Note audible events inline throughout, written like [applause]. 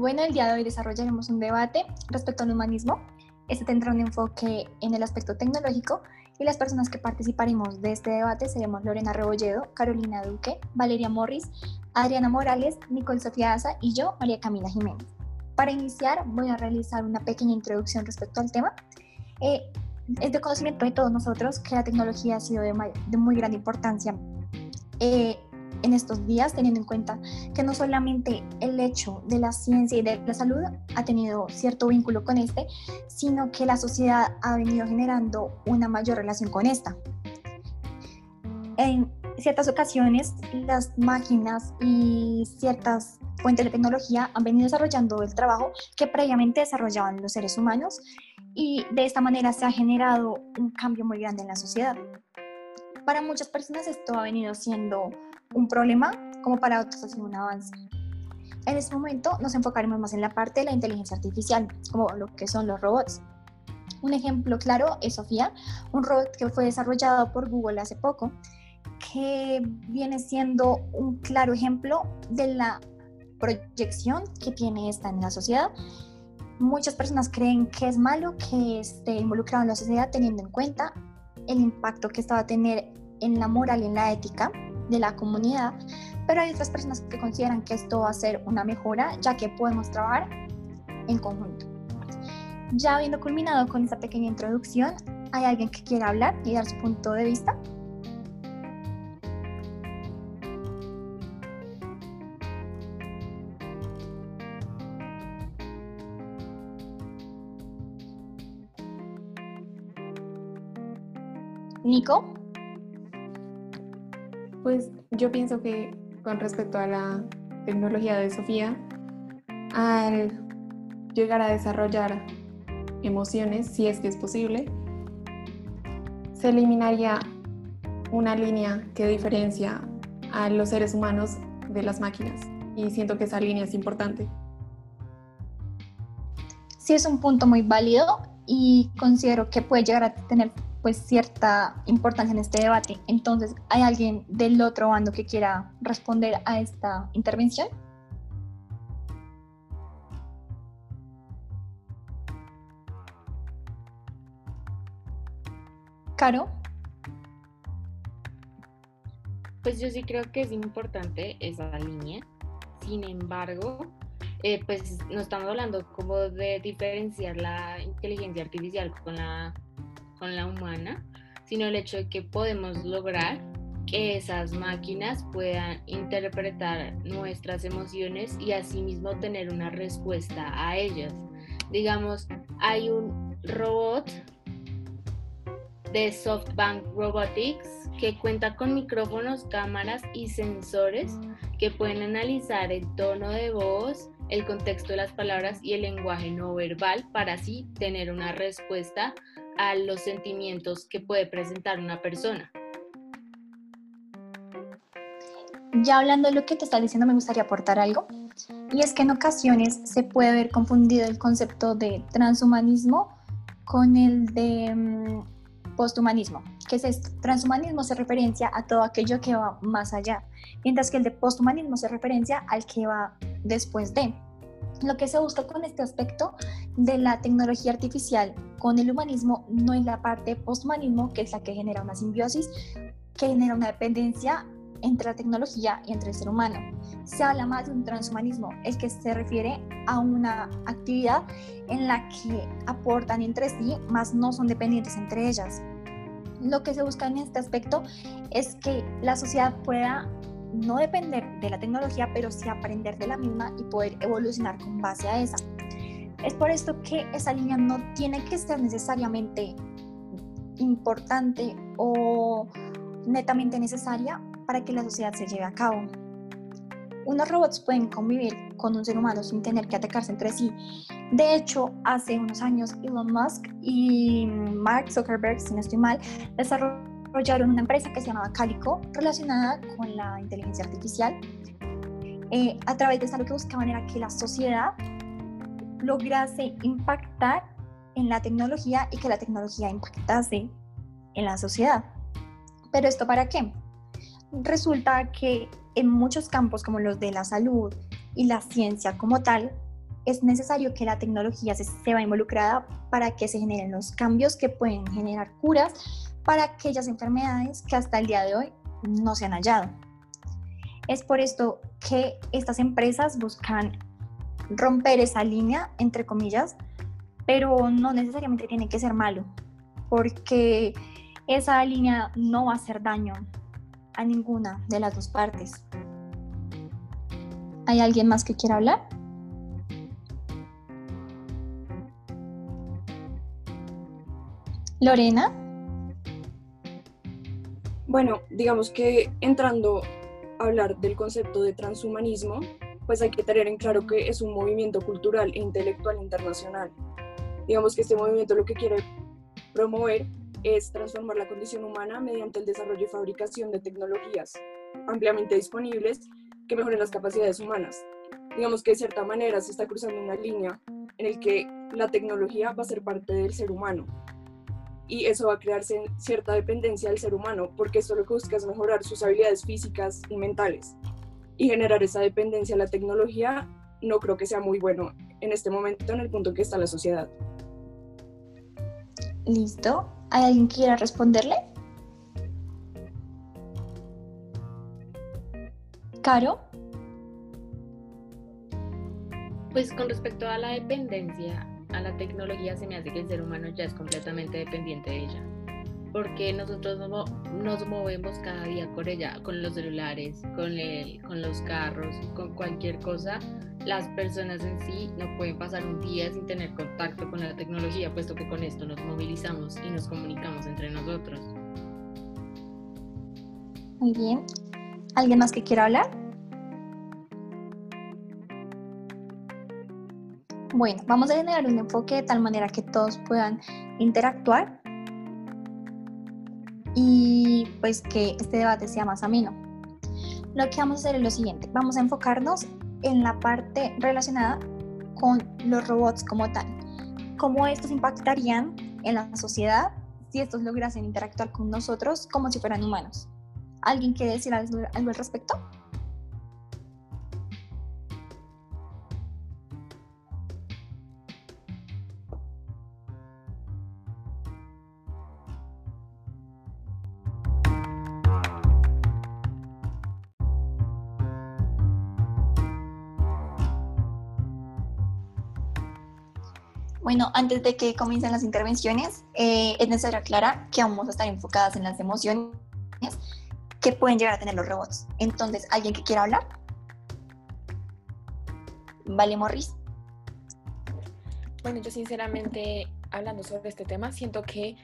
Bueno, el día de hoy desarrollaremos un debate respecto al humanismo. Este tendrá un enfoque en el aspecto tecnológico y las personas que participaremos de este debate seremos Lorena Rebolledo, Carolina Duque, Valeria Morris, Adriana Morales, Nicole Sofía Asa y yo, María Camila Jiménez. Para iniciar voy a realizar una pequeña introducción respecto al tema. Eh, es de conocimiento de todos nosotros que la tecnología ha sido de, de muy gran importancia eh, en estos días, teniendo en cuenta que no solamente el hecho de la ciencia y de la salud ha tenido cierto vínculo con este, sino que la sociedad ha venido generando una mayor relación con esta. En ciertas ocasiones, las máquinas y ciertas fuentes de tecnología han venido desarrollando el trabajo que previamente desarrollaban los seres humanos y de esta manera se ha generado un cambio muy grande en la sociedad. Para muchas personas esto ha venido siendo un problema, como para otros ha sido un avance. En este momento nos enfocaremos más en la parte de la inteligencia artificial, como lo que son los robots. Un ejemplo claro es Sofía, un robot que fue desarrollado por Google hace poco, que viene siendo un claro ejemplo de la proyección que tiene esta en la sociedad. Muchas personas creen que es malo que esté involucrado en la sociedad teniendo en cuenta el impacto que esto va a tener en la moral y en la ética de la comunidad, pero hay otras personas que consideran que esto va a ser una mejora, ya que podemos trabajar en conjunto. Ya habiendo culminado con esta pequeña introducción, ¿hay alguien que quiera hablar y dar su punto de vista? Nico. Pues yo pienso que con respecto a la tecnología de Sofía, al llegar a desarrollar emociones, si es que es posible, se eliminaría una línea que diferencia a los seres humanos de las máquinas. Y siento que esa línea es importante. Sí, es un punto muy válido y considero que puede llegar a tener pues cierta importancia en este debate. Entonces, ¿hay alguien del otro bando que quiera responder a esta intervención? Caro. Pues yo sí creo que es importante esa línea. Sin embargo, eh, pues no estamos hablando como de diferenciar la inteligencia artificial con la con la humana, sino el hecho de que podemos lograr que esas máquinas puedan interpretar nuestras emociones y asimismo tener una respuesta a ellas. Digamos, hay un robot de SoftBank Robotics que cuenta con micrófonos, cámaras y sensores que pueden analizar el tono de voz, el contexto de las palabras y el lenguaje no verbal para así tener una respuesta a los sentimientos que puede presentar una persona. Ya hablando de lo que te estás diciendo, me gustaría aportar algo. Y es que en ocasiones se puede haber confundido el concepto de transhumanismo con el de mm, posthumanismo. ¿Qué es? Transhumanismo se referencia a todo aquello que va más allá, mientras que el de posthumanismo se referencia al que va después de. Lo que se busca con este aspecto de la tecnología artificial con el humanismo no es la parte posthumanismo, que es la que genera una simbiosis, que genera una dependencia entre la tecnología y entre el ser humano. Se habla más de un transhumanismo, el que se refiere a una actividad en la que aportan entre sí, más no son dependientes entre ellas. Lo que se busca en este aspecto es que la sociedad pueda no depender de la tecnología, pero sí aprender de la misma y poder evolucionar con base a esa. Es por esto que esa línea no tiene que ser necesariamente importante o netamente necesaria para que la sociedad se lleve a cabo. Unos robots pueden convivir con un ser humano sin tener que atacarse entre sí. De hecho, hace unos años Elon Musk y Mark Zuckerberg, si no estoy mal, desarrollaron desarrollaron una empresa que se llamaba Calico relacionada con la inteligencia artificial. Eh, a través de esta lo que buscaban era que la sociedad lograse impactar en la tecnología y que la tecnología impactase en la sociedad. ¿Pero esto para qué? Resulta que en muchos campos como los de la salud y la ciencia como tal, es necesario que la tecnología se, se involucrada para que se generen los cambios que pueden generar curas para aquellas enfermedades que hasta el día de hoy no se han hallado. Es por esto que estas empresas buscan romper esa línea, entre comillas, pero no necesariamente tiene que ser malo, porque esa línea no va a hacer daño a ninguna de las dos partes. ¿Hay alguien más que quiera hablar? Lorena. Bueno, digamos que entrando a hablar del concepto de transhumanismo, pues hay que tener en claro que es un movimiento cultural e intelectual internacional. Digamos que este movimiento lo que quiere promover es transformar la condición humana mediante el desarrollo y fabricación de tecnologías ampliamente disponibles que mejoren las capacidades humanas. Digamos que de cierta manera se está cruzando una línea en el que la tecnología va a ser parte del ser humano y eso va a crearse cierta dependencia del ser humano, porque esto lo que busca es mejorar sus habilidades físicas y mentales. Y generar esa dependencia a la tecnología no creo que sea muy bueno en este momento, en el punto que está la sociedad. Listo. ¿Hay alguien que quiera responderle? Caro. Pues con respecto a la dependencia, a la tecnología se me hace que el ser humano ya es completamente dependiente de ella. Porque nosotros nos movemos cada día con ella, con los celulares, con, el, con los carros, con cualquier cosa. Las personas en sí no pueden pasar un día sin tener contacto con la tecnología, puesto que con esto nos movilizamos y nos comunicamos entre nosotros. Muy bien. ¿Alguien más que quiera hablar? Bueno, vamos a generar un enfoque de tal manera que todos puedan interactuar y pues que este debate sea más ameno. Lo que vamos a hacer es lo siguiente, vamos a enfocarnos en la parte relacionada con los robots como tal, cómo estos impactarían en la sociedad si estos lograsen interactuar con nosotros como si fueran humanos. ¿Alguien quiere decir algo, algo al respecto? Bueno, antes de que comiencen las intervenciones, eh, es necesario aclarar que vamos a estar enfocadas en las emociones que pueden llegar a tener los robots. Entonces, ¿alguien que quiera hablar? Vale, Morris. Bueno, yo sinceramente, hablando sobre este tema, siento que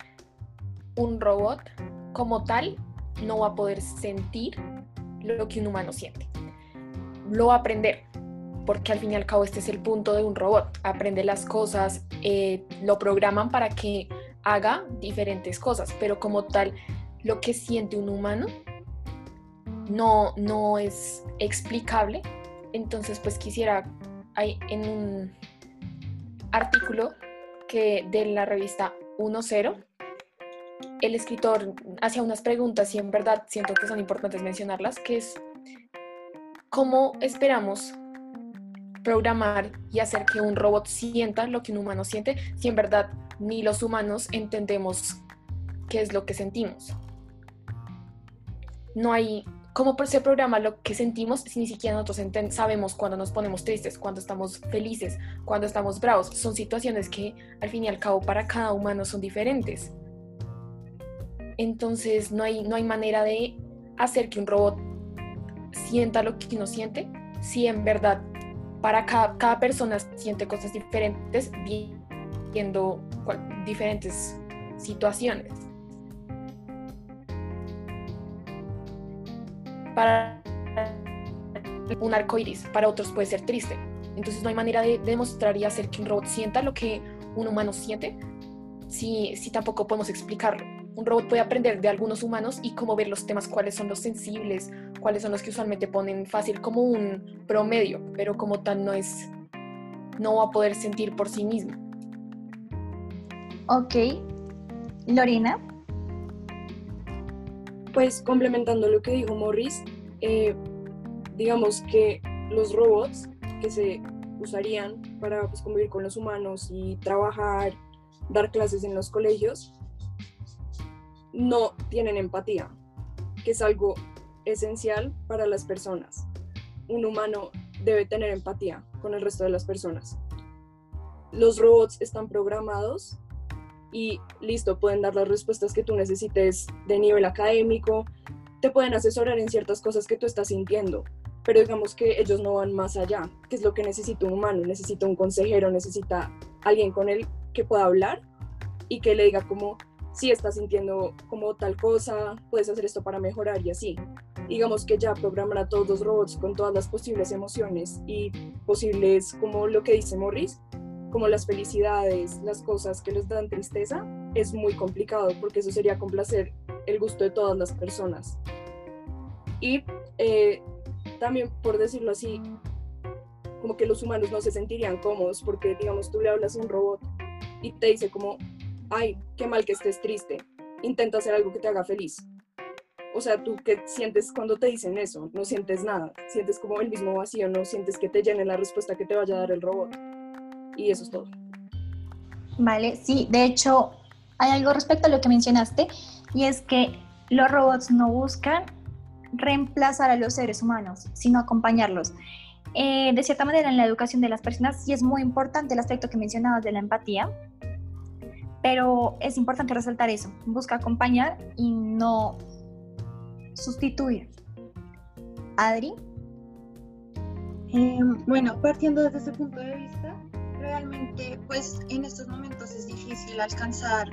un robot como tal no va a poder sentir lo que un humano siente. Lo va a aprender, porque al fin y al cabo este es el punto de un robot. Aprende las cosas, eh, lo programan para que haga diferentes cosas, pero como tal, lo que siente un humano no, no es explicable. Entonces, pues quisiera, hay en un artículo que de la revista 1.0, el escritor hacía unas preguntas y en verdad siento que son importantes mencionarlas, que es cómo esperamos programar y hacer que un robot sienta lo que un humano siente si en verdad ni los humanos entendemos qué es lo que sentimos. No hay cómo se programa lo que sentimos si ni siquiera nosotros sabemos cuando nos ponemos tristes, cuando estamos felices, cuando estamos bravos. Son situaciones que al fin y al cabo para cada humano son diferentes. Entonces no hay, no hay manera de hacer que un robot sienta lo que uno siente si en verdad para cada, persona siente cosas diferentes viendo diferentes situaciones. Para un arco iris, para otros puede ser triste. Entonces no hay manera de, demostrar y hacer que un robot sienta lo que un humano siente si, si tampoco podemos explicarlo. Un robot puede aprender de algunos humanos y cómo ver los temas, cuáles son los sensibles, cuáles son los que usualmente ponen fácil como un promedio, pero como tal no es, no va a poder sentir por sí mismo. Ok. Lorena. Pues complementando lo que dijo Morris, eh, digamos que los robots que se usarían para pues, convivir con los humanos y trabajar, dar clases en los colegios, no tienen empatía, que es algo esencial para las personas. Un humano debe tener empatía con el resto de las personas. Los robots están programados y listo, pueden dar las respuestas que tú necesites de nivel académico, te pueden asesorar en ciertas cosas que tú estás sintiendo, pero digamos que ellos no van más allá, que es lo que necesita un humano, necesita un consejero, necesita alguien con él que pueda hablar y que le diga como, si estás sintiendo como tal cosa, puedes hacer esto para mejorar y así. Digamos que ya programar a todos los robots con todas las posibles emociones y posibles, como lo que dice Morris, como las felicidades, las cosas que les dan tristeza, es muy complicado porque eso sería complacer el gusto de todas las personas. Y eh, también, por decirlo así, como que los humanos no se sentirían cómodos porque, digamos, tú le hablas a un robot y te dice como, ay, qué mal que estés triste, intenta hacer algo que te haga feliz. O sea, tú qué sientes cuando te dicen eso, no sientes nada, sientes como el mismo vacío, no sientes que te llene la respuesta que te vaya a dar el robot. Y eso es todo. Vale, sí, de hecho, hay algo respecto a lo que mencionaste, y es que los robots no buscan reemplazar a los seres humanos, sino acompañarlos. Eh, de cierta manera, en la educación de las personas sí es muy importante el aspecto que mencionabas de la empatía, pero es importante resaltar eso, busca acompañar y no sustituir. Adri. Eh, bueno, partiendo desde ese punto de vista, realmente pues en estos momentos es difícil alcanzar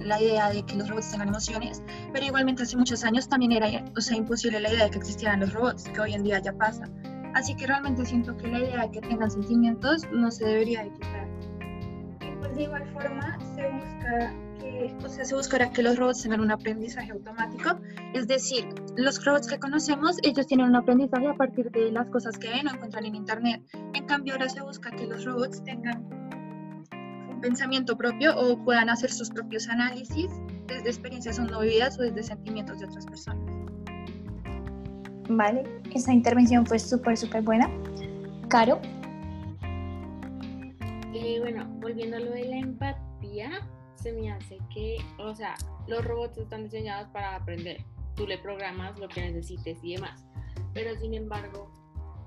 la idea de que los robots tengan emociones, pero igualmente hace muchos años también era o sea, imposible la idea de que existieran los robots, que hoy en día ya pasa. Así que realmente siento que la idea de que tengan sentimientos no se debería de quitar de igual forma se busca o sea, se buscará que los robots tengan un aprendizaje automático, es decir, los robots que conocemos, ellos tienen un aprendizaje a partir de las cosas que ven o encuentran en internet. En cambio, ahora se busca que los robots tengan un pensamiento propio o puedan hacer sus propios análisis desde experiencias no vividas o desde sentimientos de otras personas. Vale, esa intervención fue súper, súper buena. Caro, eh, bueno, volviendo a lo de la empatía, se me hace que, o sea, los robots están diseñados para aprender. Tú le programas lo que necesites y demás. Pero sin embargo,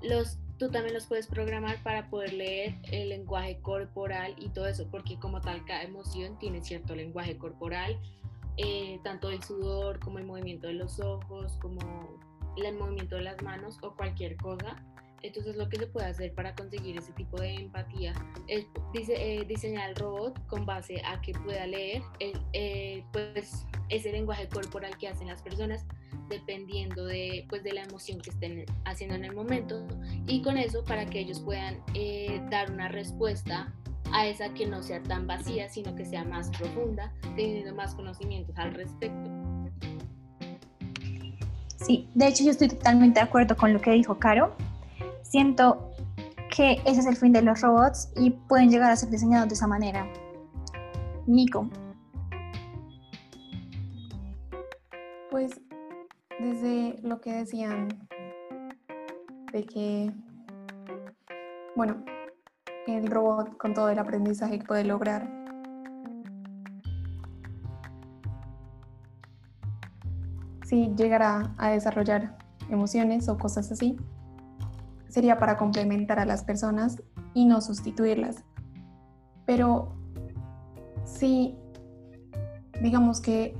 los, tú también los puedes programar para poder leer el lenguaje corporal y todo eso, porque como tal, cada emoción tiene cierto lenguaje corporal, eh, tanto el sudor como el movimiento de los ojos, como el movimiento de las manos o cualquier cosa entonces lo que se puede hacer para conseguir ese tipo de empatía es eh, diseñar el robot con base a que pueda leer eh, pues, ese lenguaje corporal que hacen las personas dependiendo de, pues, de la emoción que estén haciendo en el momento y con eso para que ellos puedan eh, dar una respuesta a esa que no sea tan vacía, sino que sea más profunda, teniendo más conocimientos al respecto. Sí, de hecho yo estoy totalmente de acuerdo con lo que dijo Caro siento que ese es el fin de los robots y pueden llegar a ser diseñados de esa manera. Nico. Pues desde lo que decían de que, bueno, el robot con todo el aprendizaje que puede lograr, si llegará a desarrollar emociones o cosas así, sería para complementar a las personas y no sustituirlas. Pero si digamos que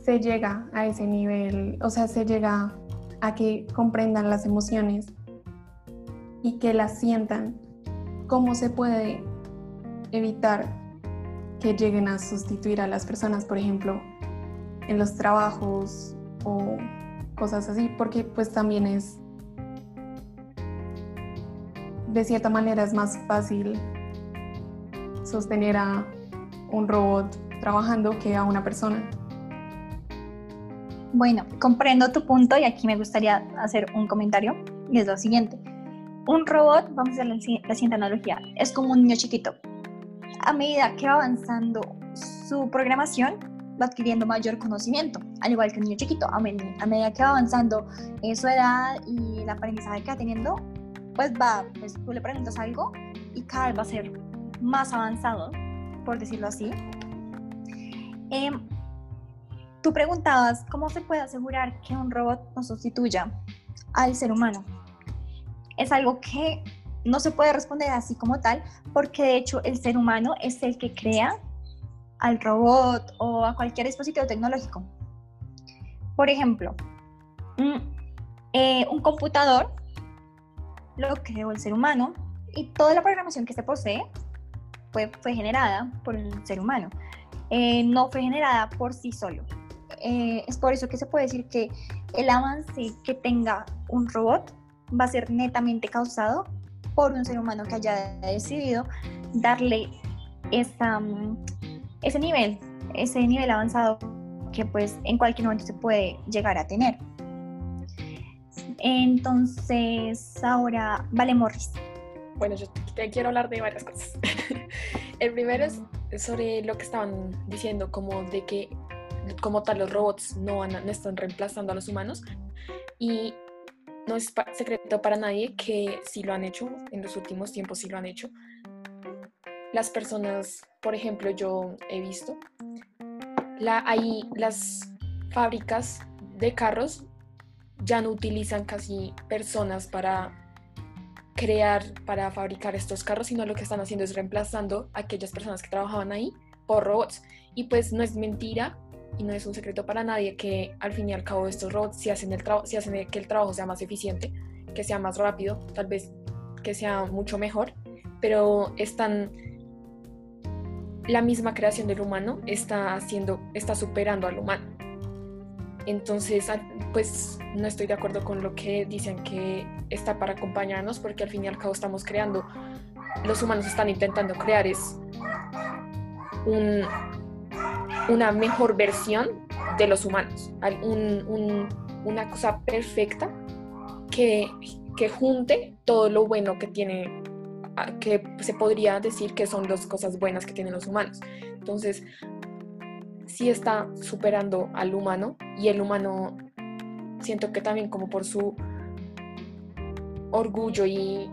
se llega a ese nivel, o sea, se llega a que comprendan las emociones y que las sientan, ¿cómo se puede evitar que lleguen a sustituir a las personas, por ejemplo, en los trabajos o cosas así? Porque pues también es de cierta manera es más fácil sostener a un robot trabajando que a una persona. Bueno, comprendo tu punto y aquí me gustaría hacer un comentario y es lo siguiente. Un robot, vamos a hacer la siguiente analogía, es como un niño chiquito. A medida que va avanzando su programación, va adquiriendo mayor conocimiento, al igual que un niño chiquito. A, medida que va avanzando su edad y el aprendizaje que va teniendo, pues va, pues tú le preguntas algo y cada vez va a ser más avanzado, por decirlo así. Em, tú preguntabas cómo se puede asegurar que un robot no sustituya al ser humano. Es algo que no se puede responder así como tal, porque de hecho el ser humano es el que crea al robot o a cualquier dispositivo tecnológico. Por ejemplo, eh, un computador lo creó el ser humano y toda la programación que se posee fue, fue generada por el ser humano, eh, no fue generada por sí solo. Eh, es por eso que se puede decir que el avance que tenga un robot va a ser netamente causado por un ser humano que haya decidido darle esa, mm, ese nivel, ese nivel avanzado que pues en cualquier momento se puede llegar a tener. Entonces, ahora, vale Morris. Bueno, yo te quiero hablar de varias cosas. [laughs] El primero es sobre lo que estaban diciendo, como de que como tal los robots no, no están reemplazando a los humanos. Y no es secreto para nadie que sí lo han hecho, en los últimos tiempos sí lo han hecho. Las personas, por ejemplo, yo he visto, la, ahí las fábricas de carros ya no utilizan casi personas para crear, para fabricar estos carros, sino lo que están haciendo es reemplazando a aquellas personas que trabajaban ahí por robots. Y pues no es mentira y no es un secreto para nadie que al fin y al cabo estos robots si hacen, el si hacen que el trabajo sea más eficiente, que sea más rápido, tal vez que sea mucho mejor, pero están la misma creación del humano está haciendo, está superando al humano. Entonces, pues no estoy de acuerdo con lo que dicen que está para acompañarnos, porque al fin y al cabo estamos creando, los humanos están intentando crear es una mejor versión de los humanos, una cosa perfecta que, que junte todo lo bueno que tiene que se podría decir que son las cosas buenas que tienen los humanos. Entonces, sí está superando al humano y el humano siento que también como por su orgullo y,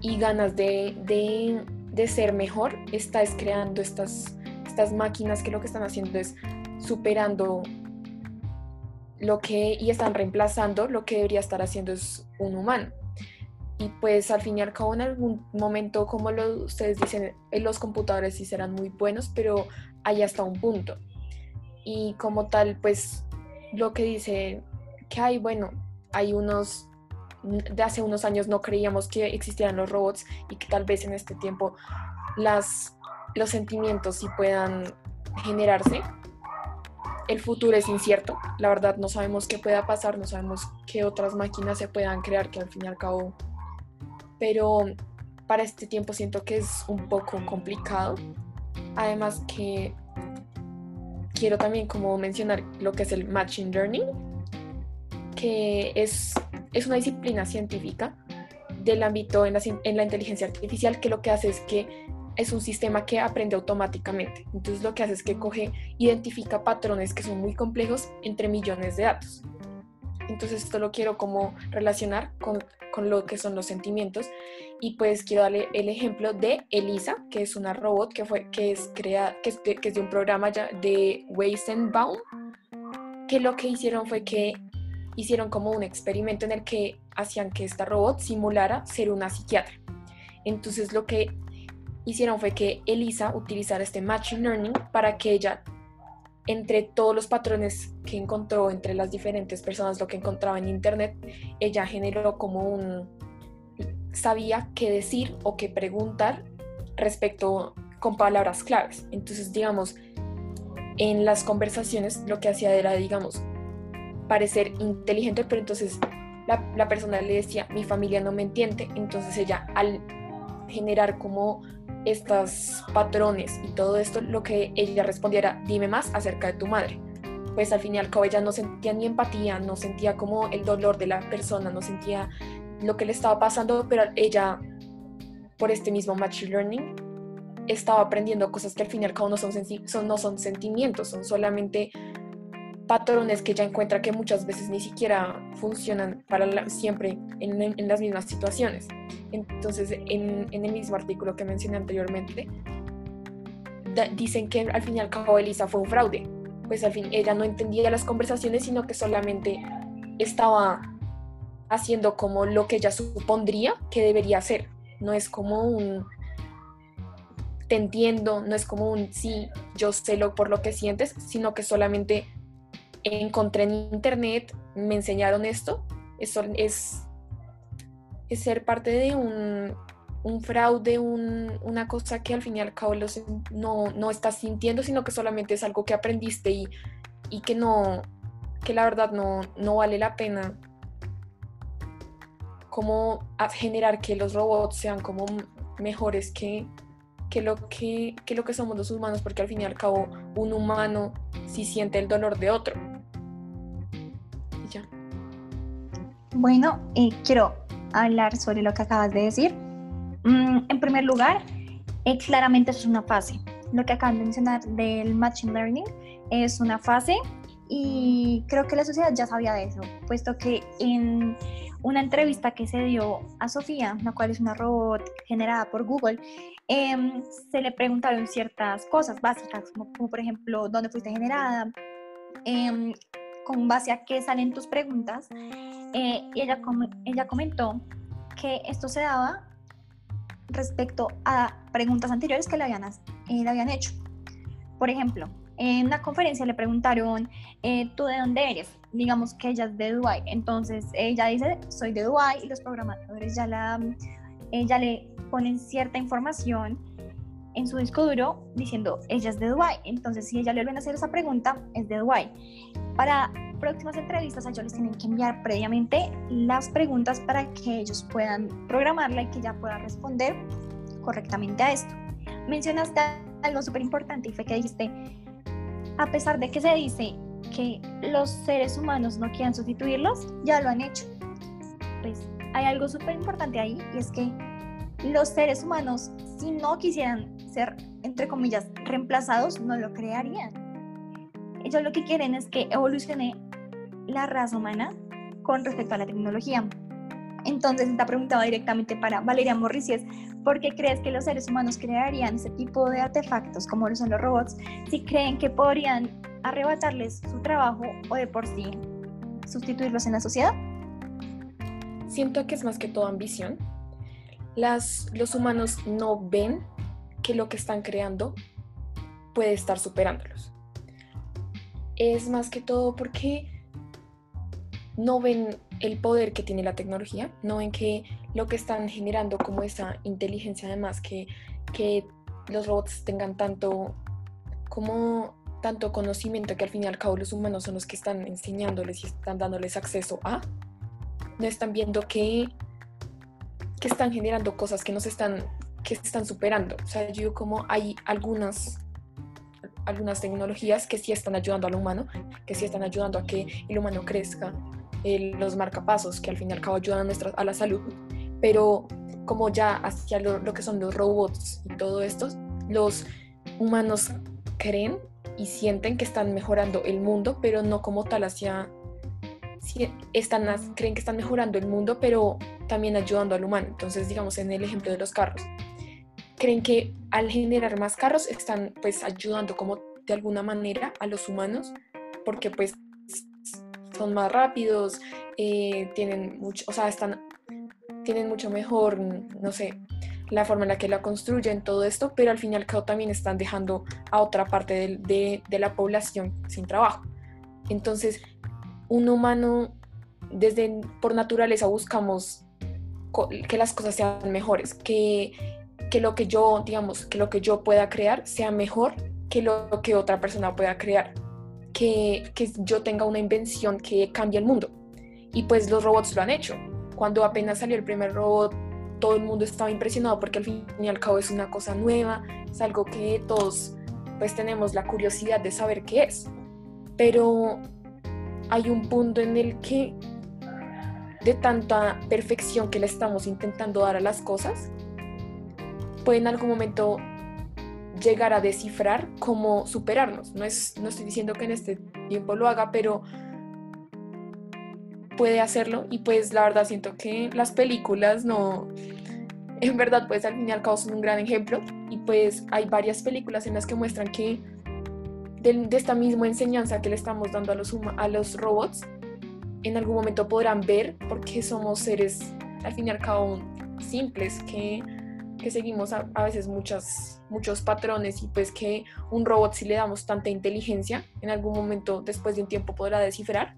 y ganas de, de, ser mejor, está creando estas, estas máquinas que lo que están haciendo es superando lo que y están reemplazando lo que debería estar haciendo es un humano. Y pues al fin y al cabo en algún momento, como lo, ustedes dicen, los computadores sí serán muy buenos, pero hay hasta un punto. Y como tal, pues lo que dice que hay, bueno, hay unos, de hace unos años no creíamos que existieran los robots y que tal vez en este tiempo las, los sentimientos sí puedan generarse. El futuro es incierto, la verdad no sabemos qué pueda pasar, no sabemos qué otras máquinas se puedan crear que al fin y al cabo, pero para este tiempo siento que es un poco complicado Además que quiero también como mencionar lo que es el Machine Learning, que es, es una disciplina científica del ámbito en la, en la inteligencia artificial que lo que hace es que es un sistema que aprende automáticamente. Entonces lo que hace es que coge, identifica patrones que son muy complejos entre millones de datos. Entonces esto lo quiero como relacionar con, con, lo que son los sentimientos y pues quiero darle el ejemplo de Elisa, que es una robot que, fue, que, es, crea, que, es, de, un programa ya de Weizenbaum, que lo que hicieron fue que hicieron como un experimento en el que hacían que esta robot simulara ser una psiquiatra. Entonces lo que hicieron fue que Elisa utilizara este Machine Learning para que ella entre todos los patrones que encontró entre las diferentes personas, lo que encontraba en internet, ella generó como un, sabía qué decir o qué preguntar respecto con palabras claves. Entonces, digamos, en las conversaciones lo que hacía era, digamos, parecer inteligente, pero entonces la, la persona le decía, mi familia no me entiende, entonces ella al generar como estos patrones y todo esto, lo que ella respondiera, dime más acerca de tu madre. Pues al fin y al cabo ella no sentía ni empatía, no sentía como el dolor de la persona, no sentía lo que le estaba pasando, pero ella, por este mismo machine learning, estaba aprendiendo cosas que al fin y al cabo no son, no son sentimientos, son solamente patrones que ella encuentra que muchas veces ni siquiera funcionan para siempre en, en, las mismas situaciones. Entonces, en, en, el mismo artículo que mencioné anteriormente, dicen que al fin y al cabo Elisa fue un fraude. Pues al fin ella no entendía las conversaciones, sino que solamente estaba haciendo como lo que ella supondría que debería hacer. No es como un te entiendo, no es como un sí, yo sé lo por lo que sientes, sino que solamente encontré en internet, me enseñaron esto, es, es ser parte de un, un fraude, un, una cosa que al fin y al cabo no, no estás sintiendo, sino que solamente es algo que aprendiste y, y que no, que la verdad no, no vale la pena como generar que los robots sean como mejores que, que, lo que, que lo que somos los humanos, porque al fin y al cabo un humano sí siente el dolor de otro. Bueno, eh, quiero hablar sobre lo que acabas de decir. Mm, en primer lugar, eh, claramente eso es una fase. Lo que acaban de mencionar del Machine Learning es una fase y creo que la sociedad ya sabía de eso, puesto que en una entrevista que se dio a Sofía, la cual es una robot generada por Google, em, se le preguntaron ciertas cosas básicas, como, por ejemplo, dónde fuiste generada, em, con base a qué salen tus preguntas. Eh, y ella, ella comentó que esto se daba respecto a preguntas anteriores que le habían, eh, le habían hecho. Por ejemplo, en una conferencia le preguntaron, eh, ¿tú de dónde eres? Digamos que ella es de Dubái. Entonces ella dice, soy de Dubái y los programadores ya, la, ella le ponen cierta información en su disco duro diciendo, ella es de Dubái. Entonces si ella le vuelven a hacer esa pregunta, es de Dubái. Para próximas entrevistas, a ellos les tienen que enviar previamente las preguntas para que ellos puedan programarla y que ella pueda responder correctamente a esto. Mencionaste algo súper importante y fue que dijiste, a pesar de que se dice que los seres humanos no quieran sustituirlos, ya lo han hecho. Pues hay algo súper importante ahí y es que los seres humanos, si no quisieran ser, entre comillas, reemplazados, no lo crearían. Ellos lo que quieren es que evolucione la raza humana con respecto a la tecnología. Entonces, esta pregunta va directamente para Valeria Morris ¿por qué crees que los seres humanos crearían ese tipo de artefactos como lo son los robots si creen que podrían arrebatarles su trabajo o de por sí sustituirlos en la sociedad? Siento que es más que todo ambición. Las, los humanos no ven que lo que están creando puede estar superándolos. Es más que todo porque no ven el poder que tiene la tecnología, no ven que lo que están generando como esa inteligencia además, que, que los robots tengan tanto como tanto conocimiento que al fin y al cabo los humanos son los que están enseñándoles y están dándoles acceso a, no están viendo que, que están generando cosas que nos están, que están superando. O sea, yo como hay algunas algunas tecnologías que sí están ayudando al humano, que sí están ayudando a que el humano crezca, los marcapasos, que al fin y al cabo ayudan a, nuestra, a la salud, pero como ya hacia lo, que son los robots y todo esto, los humanos creen y sienten que están mejorando el mundo, pero no como tal hacia... Están, creen que están mejorando el mundo, pero también ayudando al humano. Entonces, digamos, en el ejemplo de los carros, creen que al generar más carros están pues ayudando como de alguna manera a los humanos, porque pues son más rápidos, eh, tienen mucho, o sea, están, tienen mucho mejor, no sé, la forma en la que la construyen, todo esto, pero al fin y al cabo también están dejando a otra parte de, de, la población sin trabajo. Entonces, un humano, desde por naturaleza buscamos que las cosas sean mejores, que, que lo que yo, digamos, que lo que yo pueda crear sea mejor que lo que otra persona pueda crear que, yo tenga una invención que cambie el mundo. Y pues los robots lo han hecho. Cuando apenas salió el primer robot, todo el mundo estaba impresionado porque al fin y al cabo es una cosa nueva, es algo que todos pues tenemos la curiosidad de saber qué es. Pero hay un punto en el que de tanta perfección que le estamos intentando dar a las cosas, puede en algún momento llegar a descifrar cómo superarnos. No, es, no estoy diciendo que en este tiempo lo haga, pero puede hacerlo y pues la verdad siento que las películas no, en verdad pues al fin y al cabo son un gran ejemplo y pues hay varias películas en las que muestran que de, esta misma enseñanza que le estamos dando a los, a los robots, en algún momento podrán ver porque somos seres al fin y al cabo simples que, que seguimos a, a, veces muchas, muchos patrones y pues que un robot si le damos tanta inteligencia, en algún momento después de un tiempo podrá descifrar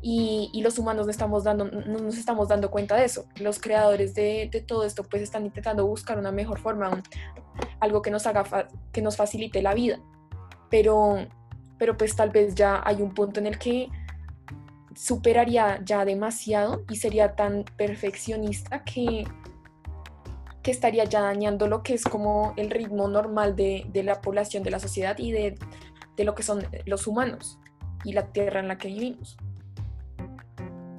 y, y, los humanos no, estamos dando, no nos estamos dando cuenta de eso. Los creadores de, de todo esto pues están intentando buscar una mejor forma, algo que nos, haga que nos facilite la vida. Pero, pero pues tal vez ya hay un punto en el que superaría ya demasiado y sería tan perfeccionista que, que estaría ya dañando lo que es como el ritmo normal de, de la población, de la sociedad y de, de lo que son los humanos y la tierra en la que vivimos.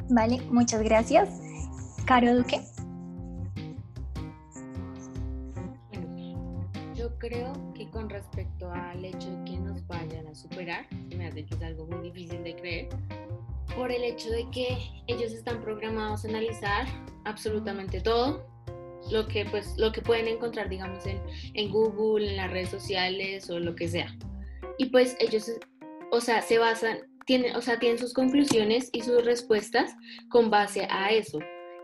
Vale, muchas gracias. Caro Duque. yo creo que con respecto al hecho de que nos vayan a superar, me hace que es algo muy difícil de creer, por el hecho de que ellos están programados a analizar absolutamente todo, lo que, pues, lo que pueden encontrar, digamos, en, en Google, en las redes sociales o lo que sea. Y pues ellos, o sea, se basan tienen, o sea, tienen sus conclusiones y sus respuestas con base a eso.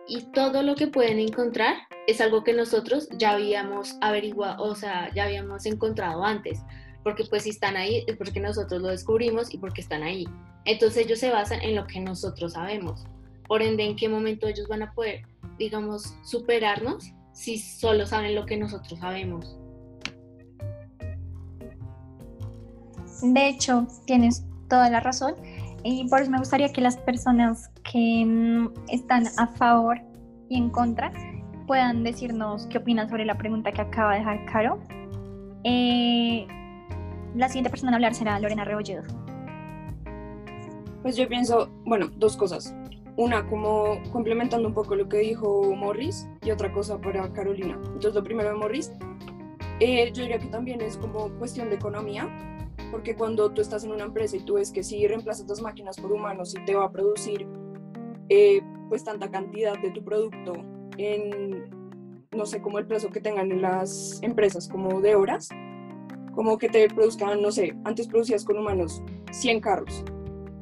Y todo lo que pueden encontrar es algo que nosotros ya habíamos averiguado, o sea, ya habíamos encontrado antes. Porque pues si están ahí es porque nosotros lo descubrimos y porque están ahí. Entonces ellos se basan en lo que nosotros sabemos. Por ende, ¿en qué momento ellos van a poder, digamos, superarnos si solo saben lo que nosotros sabemos? De hecho, tienes toda la razón. Y por eso me gustaría que las personas que mm, están a favor y en contra puedan decirnos qué opinan sobre la pregunta que acaba de dejar Caro. Eh, la siguiente persona a hablar será Lorena Rebolledo. Pues yo pienso, bueno, dos cosas. Una, como complementando un poco lo que dijo Morris, y otra cosa para Carolina. Entonces, lo primero de Morris, eh, yo diría que también es como cuestión de economía porque cuando tú estás en una empresa y tú ves que si reemplazas las máquinas por humanos y te va a producir eh, pues tanta cantidad de tu producto en, no sé, como el plazo que tengan en las empresas, como de horas, como que te produzcan, no sé, antes producías con humanos 100 carros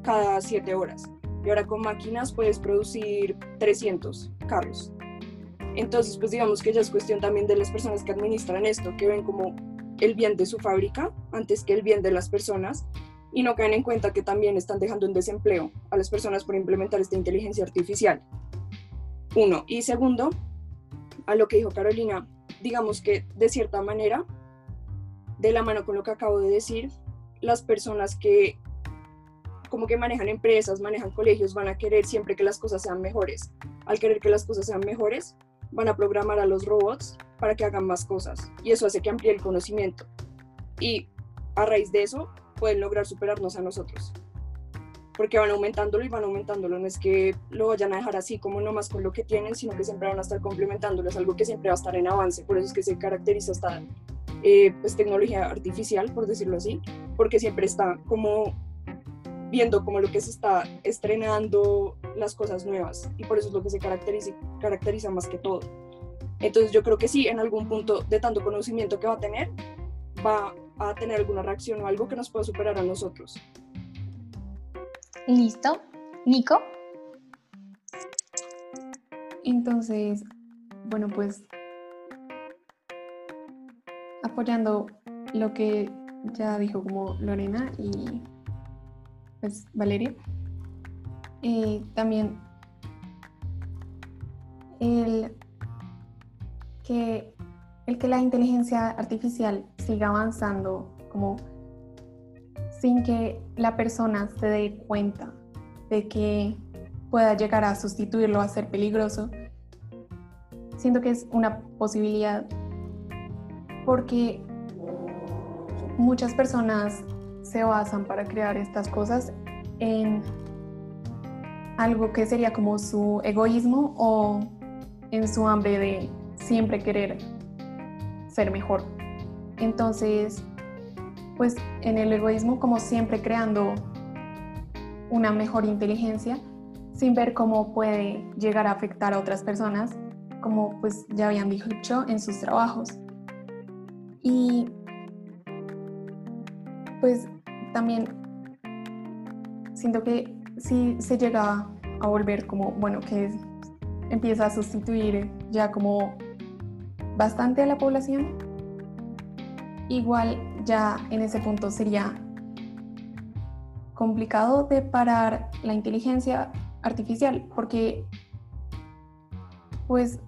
cada 7 horas y ahora con máquinas puedes producir 300 carros. Entonces, pues digamos que ya es cuestión también de las personas que administran esto, que ven como el bien de su fábrica antes que el bien de las personas y no caen en cuenta que también están dejando en desempleo a las personas por implementar esta inteligencia artificial. Uno. Y segundo, a lo que dijo Carolina, digamos que de cierta manera, de la mano con lo que acabo de decir, las personas que como que manejan empresas, manejan colegios, van a querer siempre que las cosas sean mejores. Al querer que las cosas sean mejores, van a programar a los robots para que hagan más cosas. Y eso hace que amplíe el conocimiento. Y a raíz de eso pueden lograr superarnos a nosotros. Porque van aumentándolo y van aumentándolo, no es que lo vayan a dejar así como nomás con lo que tienen, sino que siempre van a estar complementándolo, es algo que siempre va a estar en avance, por eso es que se caracteriza esta eh, pues, tecnología artificial, por decirlo así, porque siempre está como viendo como lo que se está estrenando las cosas nuevas y por eso es lo que se caracteriza, caracteriza más que todo. Entonces yo creo que sí, en algún punto de tanto conocimiento que va a tener, va a tener alguna reacción o algo que nos pueda superar a nosotros. Listo. Nico. Entonces, bueno, pues apoyando lo que ya dijo como Lorena y pues Valeria. Eh, también el que, el que la inteligencia artificial siga avanzando como sin que la persona se dé cuenta de que pueda llegar a sustituirlo, a ser peligroso, siento que es una posibilidad porque muchas personas se basan para crear estas cosas en algo que sería como su egoísmo o en su hambre de siempre querer ser mejor. Entonces, pues en el egoísmo, como siempre creando una mejor inteligencia, sin ver cómo puede llegar a afectar a otras personas, como pues ya habían dicho en sus trabajos. Y pues también siento que si se llega a volver como, bueno, que empieza a sustituir ya como bastante a la población, igual ya en ese punto sería complicado de parar la inteligencia artificial, porque pues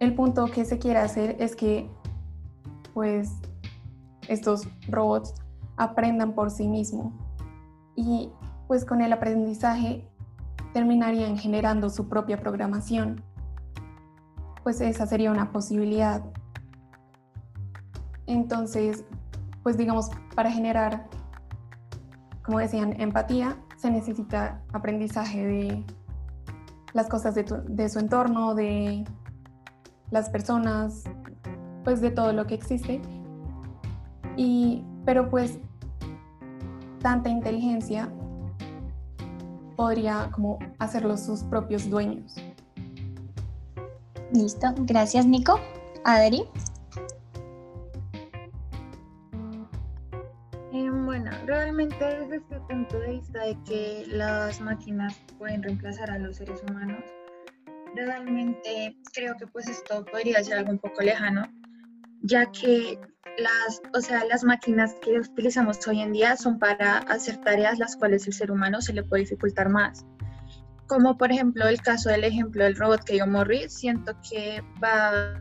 el punto que se quiere hacer es que pues estos robots aprendan por sí mismos y pues con el aprendizaje terminarían generando su propia programación. Pues esa sería una posibilidad. Entonces, pues digamos, para generar, como decían, empatía, se necesita aprendizaje de las cosas de, su entorno, de las personas, pues de todo lo que existe. Y, pero pues tanta inteligencia podría como hacerlos sus propios dueños. Listo, gracias Nico. Adri. realmente desde este punto de vista de que las máquinas pueden reemplazar a los seres humanos, realmente creo que pues esto podría ser algo un poco lejano, ya que las, o sea, las máquinas que utilizamos hoy en día son para hacer tareas las cuales el ser humano se le puede dificultar más. Como por ejemplo el caso del ejemplo del robot que yo morrí, siento que va,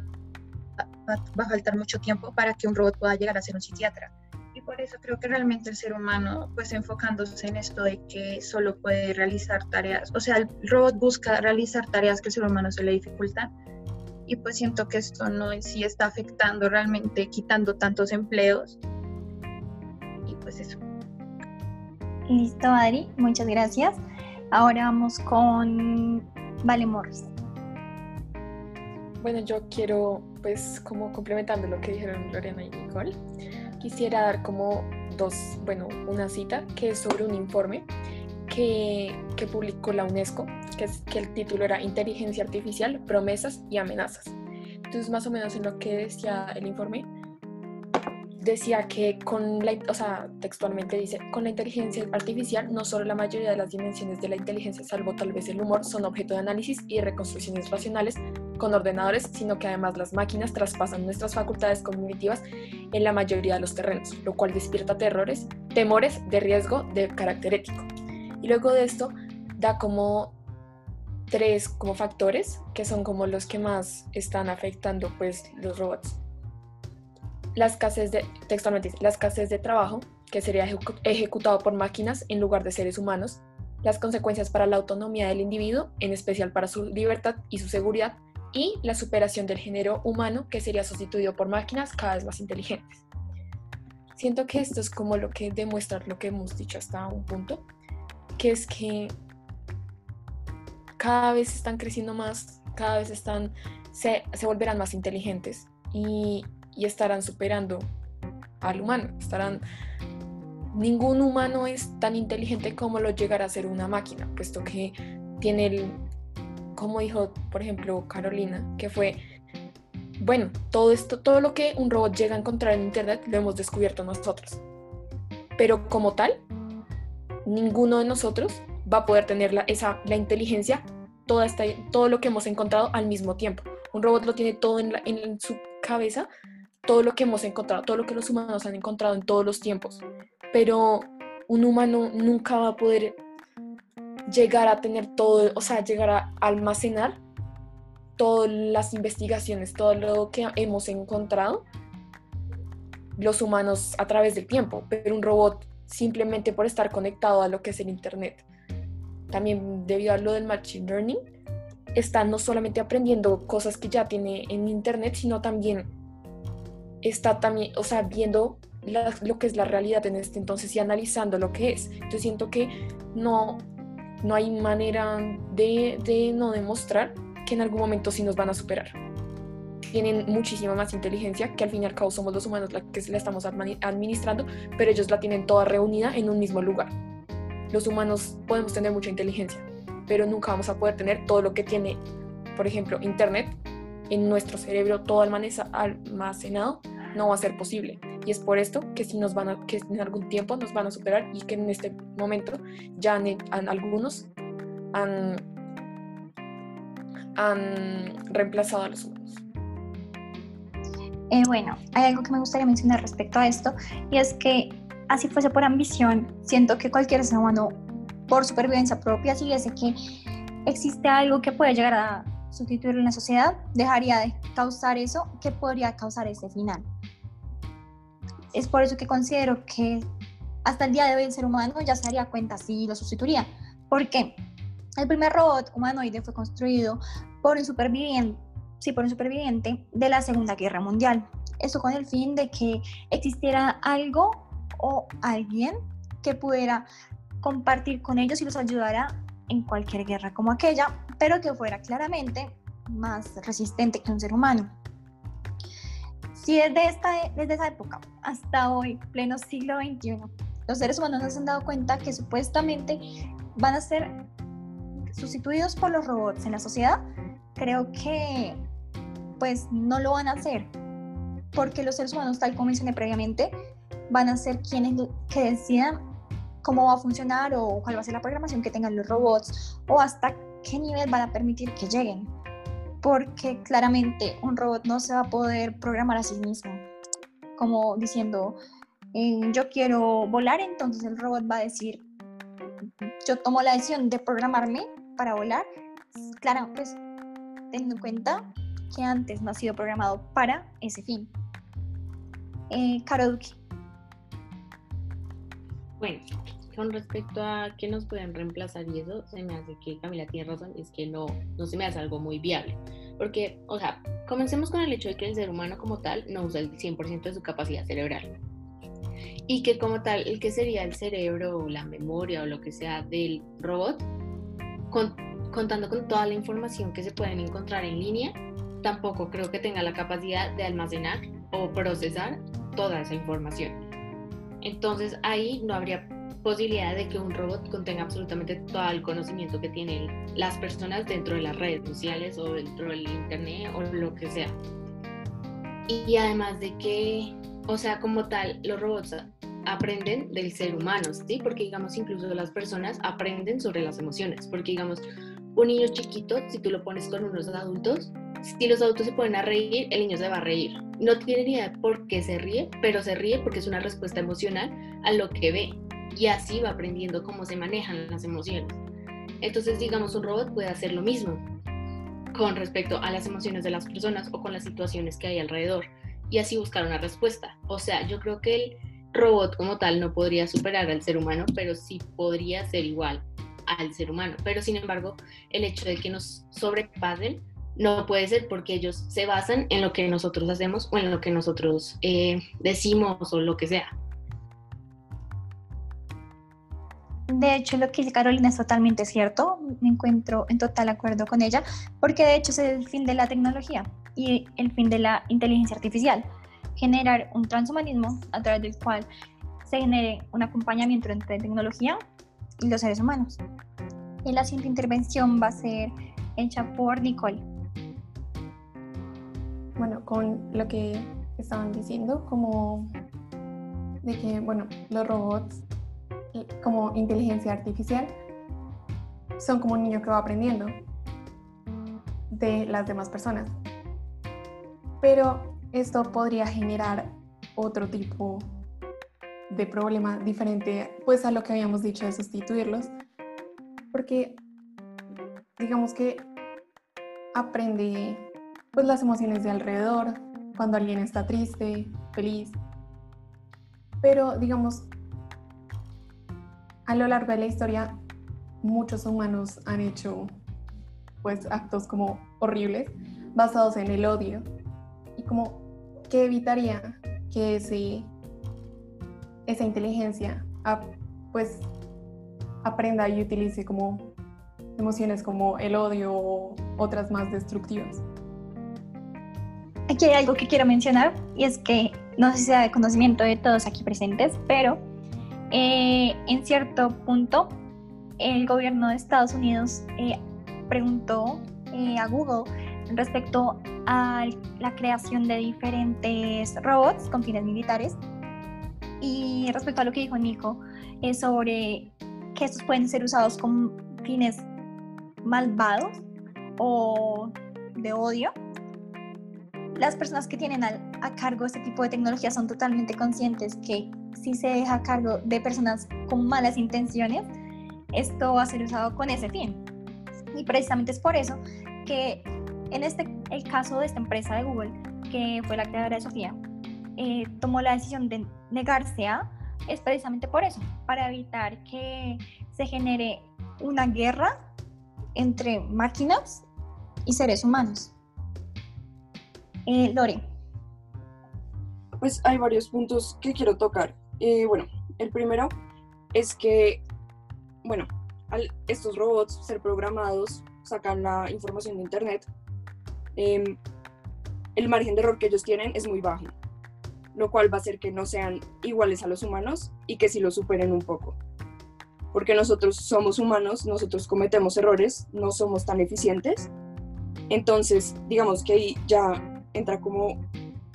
va, va a faltar mucho tiempo para que un robot pueda llegar a ser un psiquiatra y por eso creo que realmente el ser humano, pues enfocándose en esto de que solo puede realizar tareas, o sea, el robot busca realizar tareas que el ser humano se le dificultan. Y pues siento que esto no en sí está afectando realmente, quitando tantos empleos. Y pues eso. Listo, Adri, muchas gracias. Ahora vamos con Vale Morris. Bueno, yo quiero, pues, como complementando lo que dijeron Lorena y Nicole, quisiera dar como dos, bueno, una cita que es sobre un informe que, publicó la UNESCO, que, es, que el título era Inteligencia Artificial, Promesas y Amenazas. Entonces, más o menos en lo que decía el informe, decía que con la, o sea, textualmente dice, con la inteligencia artificial no solo la mayoría de las dimensiones de la inteligencia, salvo tal vez el humor, son objeto de análisis y reconstrucciones racionales con ordenadores, sino que además las máquinas traspasan nuestras facultades cognitivas en la mayoría de los terrenos, lo cual despierta terrores, temores de riesgo de carácter ético. Y luego de esto da como tres como factores que son como los que más están afectando pues los robots. La escasez de, textualmente, la escasez de trabajo, que sería ejecutado por máquinas en lugar de seres humanos, las consecuencias para la autonomía del individuo, en especial para su libertad y su seguridad, y la superación del género humano, que sería sustituido por máquinas cada vez más inteligentes. Siento que esto es como lo que demuestra lo que hemos dicho hasta un punto, que es que cada vez están creciendo más, cada vez están, se, volverán más inteligentes y y estarán superando al humano. Estarán ningún humano es tan inteligente como lo llegará a ser una máquina, puesto que tiene el, como dijo, por ejemplo, Carolina, que fue, bueno, todo esto, todo lo que un robot llega a encontrar en internet lo hemos descubierto nosotros. Pero como tal, ninguno de nosotros va a poder tener la, esa, la inteligencia, toda esta, todo lo que hemos encontrado al mismo tiempo. Un robot lo tiene todo en, en su cabeza, todo lo que hemos encontrado, todo lo que los humanos han encontrado en todos los tiempos. Pero un humano nunca va a poder llegar a tener todo, o sea, llegar a almacenar todas las investigaciones, todo lo que hemos encontrado los humanos a través del tiempo, pero un robot simplemente por estar conectado a lo que es el Internet. También debido a lo del Machine Learning, está no solamente aprendiendo cosas que ya tiene en Internet, sino también está también, o sea, viendo lo que es la realidad en este entonces y analizando lo que es. Yo siento que no, no hay manera de, de no demostrar que en algún momento sí nos van a superar. Tienen muchísima más inteligencia, que al fin y al cabo somos los humanos los que la estamos administrando, pero ellos la tienen toda reunida en un mismo lugar. Los humanos podemos tener mucha inteligencia, pero nunca vamos a poder tener todo lo que tiene, por ejemplo, Internet en nuestro cerebro, todo almacenado, no va a ser posible. Y es por esto que si nos van a, que en algún tiempo nos van a superar y que en este momento ya han, algunos han, han reemplazado a los humanos. Eh, bueno, hay algo que me gustaría mencionar respecto a esto y es que así fuese por ambición, siento que cualquier ser humano por supervivencia propia, si viese que existe algo que puede llegar a sustituirlo en la sociedad, dejaría de causar eso que podría causar ese final. Es por eso que considero que hasta el día de hoy el ser humano ya se daría cuenta si lo sustituiría. ¿Por qué? El primer robot humanoide fue construido por un superviviente, sí, por un superviviente de la Segunda Guerra Mundial. Eso con el fin de que existiera algo o alguien que pudiera compartir con ellos y los ayudara en cualquier guerra como aquella, pero que fuera claramente más resistente que un ser humano. Si desde, esta, desde esa época hasta hoy, pleno siglo XXI, los seres humanos nos han dado cuenta que supuestamente van a ser sustituidos por los robots en la sociedad, creo que pues no lo van a hacer, porque los seres humanos, tal como mencioné previamente, van a ser quienes que decidan cómo va a funcionar o cuál va a ser la programación que tengan los robots o hasta qué nivel van a permitir que lleguen. Porque claramente un robot no se va a poder programar a sí mismo, como diciendo, eh, yo quiero volar, entonces el robot va a decir, yo tomo la decisión de programarme para volar. Claro, pues teniendo en cuenta que antes no ha sido programado para ese fin. Eh, Bueno, con respecto a que nos pueden reemplazar y eso, se me hace que Camila tiene razón, es que no, no se me hace algo muy viable. Porque, o sea, comencemos con el hecho de que el ser humano como tal no usa el 100% de su capacidad cerebral. Y que como tal, el que sería el cerebro o la memoria o lo que sea del robot, contando con toda la información que se pueden encontrar en línea, tampoco creo que tenga la capacidad de almacenar o procesar toda esa información. Entonces ahí no habría posibilidad de que un robot contenga absolutamente todo el conocimiento que tienen las personas dentro de las redes sociales o dentro del internet o lo que sea. Y además de que, o sea, como tal, los robots aprenden del ser humano, ¿sí? Porque digamos, incluso las personas aprenden sobre las emociones, porque digamos, un niño chiquito, si tú lo pones con unos adultos, si los adultos se ponen a reír, el niño se va a reír. No tiene ni idea por qué se ríe, pero se ríe porque es una respuesta emocional a lo que ve y así va aprendiendo cómo se manejan las emociones. Entonces, digamos, un robot puede hacer lo mismo con respecto a las emociones de las personas o con las situaciones que hay alrededor y así buscar una respuesta. O sea, yo creo que el robot como tal no podría superar al ser humano, pero sí podría ser igual al ser humano. Pero sin embargo, el hecho de que nos sobrepasen no puede ser porque ellos se basan en lo que nosotros hacemos o en lo que nosotros eh, decimos o lo que sea. De hecho, lo que dice Carolina es totalmente cierto, me encuentro en total acuerdo con ella, porque de hecho es el fin de la tecnología y el fin de la inteligencia artificial, generar un transhumanismo a través del cual se genere un acompañamiento entre tecnología y los seres humanos. Y la siguiente intervención va a ser hecha por Nicole. Bueno, con lo que estaban diciendo, como de que, bueno, los robots como inteligencia artificial son como un niño que va aprendiendo de las demás personas. Pero esto podría generar otro tipo de problema diferente pues a lo que habíamos dicho de sustituirlos. Porque digamos que aprende pues las emociones de alrededor cuando alguien está triste, feliz. Pero digamos a lo largo de la historia muchos humanos han hecho pues actos como horribles basados en el odio y como que evitaría que ese, esa inteligencia pues aprenda y utilice como emociones como el odio o otras más destructivas. aquí hay algo que quiero mencionar y es que no sé si sea de conocimiento de todos aquí presentes, pero eh, en cierto punto el gobierno de Estados Unidos eh, preguntó eh, a Google respecto a la creación de diferentes robots con fines militares y respecto a lo que dijo Nico sobre que estos pueden ser usados con fines malvados o de odio las personas que tienen a cargo este tipo de tecnología son totalmente conscientes que si se deja a cargo de personas con malas intenciones, esto va a ser usado con ese fin. Y precisamente es por eso que en este, el caso de esta empresa de Google, que fue la creadora de Sofía, eh, tomó la decisión de negarse a, es precisamente por eso, para evitar que se genere una guerra entre máquinas y seres humanos. Eh, Lore. Pues hay varios puntos que quiero tocar. Eh, bueno, el primero es que, bueno, al estos robots ser programados, sacan la información de Internet, em, el margen de error que ellos tienen es muy bajo, lo cual va a hacer que no sean iguales a los humanos y que sí lo superen un poco. Porque nosotros somos humanos, nosotros cometemos errores, no somos tan eficientes. Entonces, digamos que ahí ya entra como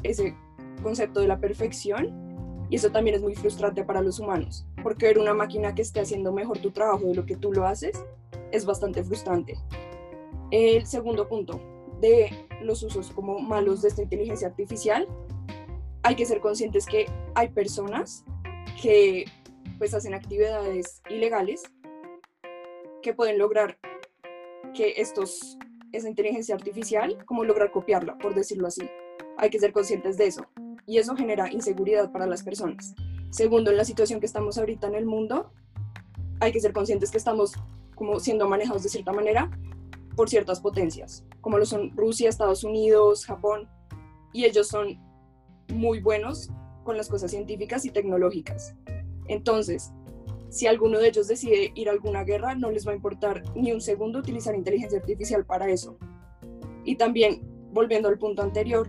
ese concepto de la perfección y eso también es muy frustrante para los humanos, porque ver una máquina que esté haciendo mejor tu trabajo de lo que tú lo haces es bastante frustrante. El segundo punto de los usos como malos de esta inteligencia artificial, hay que ser conscientes que hay personas que pues hacen actividades ilegales que pueden lograr que estos esa inteligencia artificial, como lograr copiarla, por decirlo así. Hay que ser conscientes de eso. Y eso genera inseguridad para las personas. Segundo, en la situación que estamos ahorita en el mundo, hay que ser conscientes que estamos como siendo manejados de cierta manera por ciertas potencias, como lo son Rusia, Estados Unidos, Japón, y ellos son muy buenos con las cosas científicas y tecnológicas. Entonces, si alguno de ellos decide ir a alguna guerra, no les va a importar ni un segundo utilizar inteligencia artificial para eso. Y también, volviendo al punto anterior,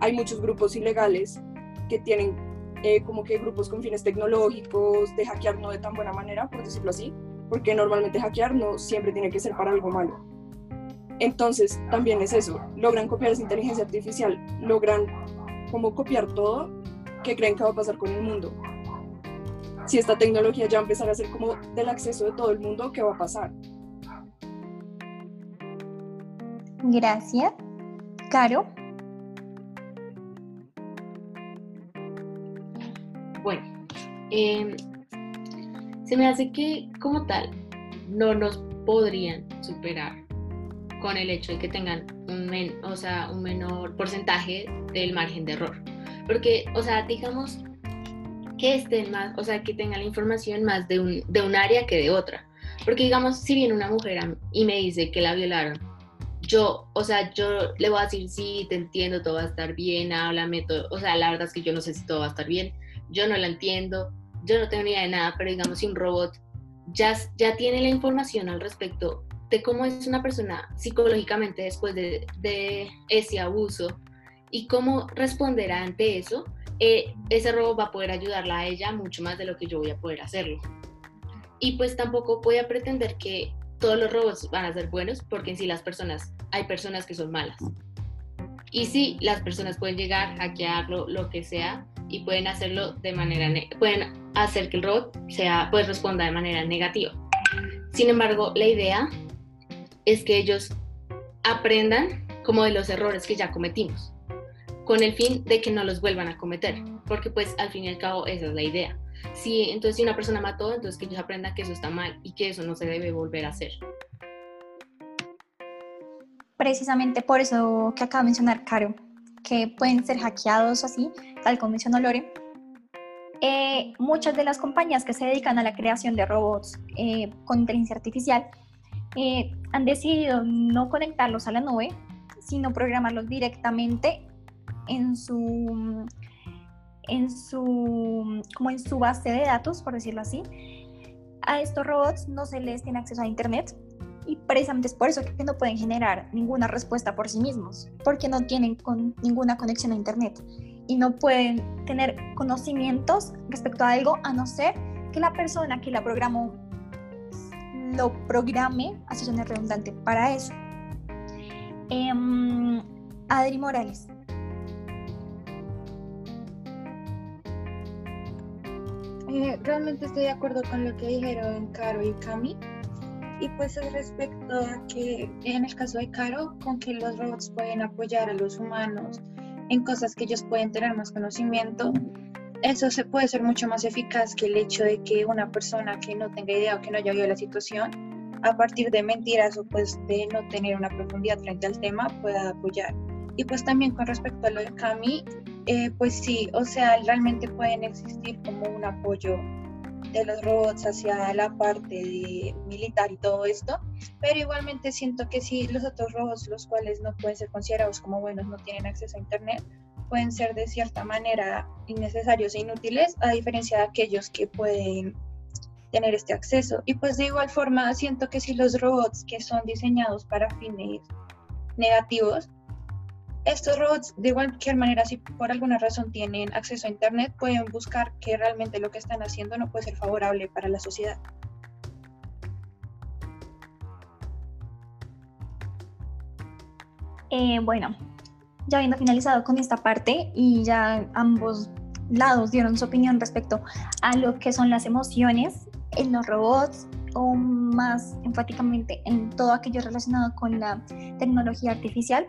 hay muchos grupos ilegales que tienen eh, como que grupos con fines tecnológicos, de hackear no de tan buena manera, por decirlo así, porque normalmente hackear no siempre tiene que ser para algo malo. Entonces, también es eso, logran copiar esa inteligencia artificial, logran como copiar todo que creen que va a pasar con el mundo si esta tecnología ya va a empezar a ser como del acceso de todo el mundo, ¿qué va a pasar? Gracias. Caro. Bueno, em, se me hace que como tal no nos podrían superar con el hecho de que tengan un, o sea, un menor porcentaje del margen de error. Porque, o sea, digamos, que estén más, o sea, que tengan la información más de un, de un área que de otra. Porque digamos, si viene una mujer y me dice que la violaron, yo, o sea, yo le voy a decir, sí, te entiendo, todo va a estar bien, háblame, todo, o sea, la verdad es que yo no sé si todo va a estar bien, yo no la entiendo, yo no tengo ni idea de nada, pero digamos, si un robot ya, ya tiene la información al respecto de cómo es una persona psicológicamente después de, ese abuso y cómo responderá ante eso, eh, ese robot va a poder ayudarla a ella mucho más de lo que yo voy a poder hacerlo. Y pues tampoco voy a pretender que todos los robots van a ser buenos, porque en sí las personas, hay personas que son malas. Y sí, las personas pueden llegar, hackearlo, lo que sea, y pueden hacerlo de manera, pueden hacer que el robot sea, pues responda de manera negativa. Sin embargo, la idea es que ellos aprendan como de los errores que ya cometimos con el fin de que no los vuelvan a cometer, porque pues al fin y al cabo esa es la idea. Si entonces si una persona mató, entonces que ellos aprendan que eso está mal y que eso no se debe volver a hacer. Precisamente por eso que acaba de mencionar Caro, que pueden ser hackeados así, tal como mencionó Lore. Eh, muchas de las compañías que se dedican a la creación de robots eh, con inteligencia artificial eh, han decidido no conectarlos a la nube, sino programarlos directamente en su, en su, como en su base de datos, por decirlo así. A estos robots no se les tiene acceso a Internet Y precisamente es por eso que no pueden generar ninguna respuesta por sí mismos, porque no tienen con ninguna conexión a Internet y no pueden tener conocimientos respecto a algo a no ser que la persona que la programó lo programe, así suena redundante, para eso. Em, Adri Morales. Eh, realmente estoy de acuerdo con lo que dijeron Caro y Cami. Y pues respecto a que en el caso de Caro, con que los robots pueden apoyar a los humanos en cosas que ellos pueden tener más conocimiento, eso se puede ser mucho más eficaz que el hecho de que una persona que no tenga idea o que no haya oído la situación, a partir de mentiras o pues de no tener una profundidad frente al tema, pueda apoyar. Y pues también con respecto a lo de Cami, eh, pues sí, o sea, realmente pueden existir como un apoyo de los robots hacia la parte militar y todo esto, pero igualmente siento que si los otros robots, los cuales no pueden ser considerados como buenos, no tienen acceso a Internet, pueden ser de cierta manera innecesarios e inútiles, a diferencia de aquellos que pueden tener este acceso. Y pues de igual forma, siento que si los robots que son diseñados para fines negativos, estos robots de cualquier manera, si por alguna razón tienen acceso a Internet, pueden buscar que realmente lo que están haciendo no puede ser favorable para la sociedad. Eh, bueno, ya habiendo finalizado con esta parte y ya ambos lados dieron su opinión respecto a lo que son las emociones en los robots o más enfáticamente en todo aquello relacionado con la tecnología artificial,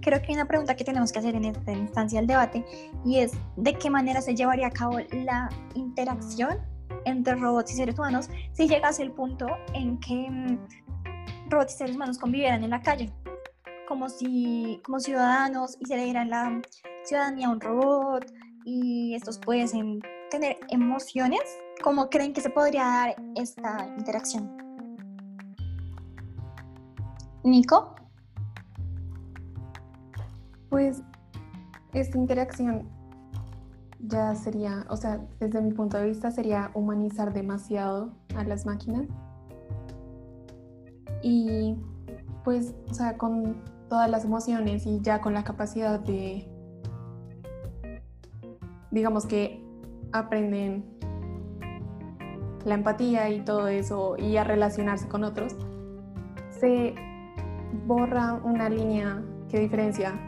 creo que hay una pregunta que tenemos que hacer en esta instancia del debate y es de qué manera se llevaría a cabo la interacción entre robots y seres humanos si llegase el punto en que mm, robots y seres humanos convivieran en la calle, como si como ciudadanos y se le dieran la ciudadanía a un robot y estos pueden tener emociones, ¿cómo creen que se podría dar esta interacción? Nico. Pues esta interacción ya sería, o sea, desde mi punto de vista sería humanizar demasiado a las máquinas. Y pues, o sea, con todas las emociones y ya con la capacidad de, digamos que aprenden la empatía y todo eso y a relacionarse con otros, se borra una línea que diferencia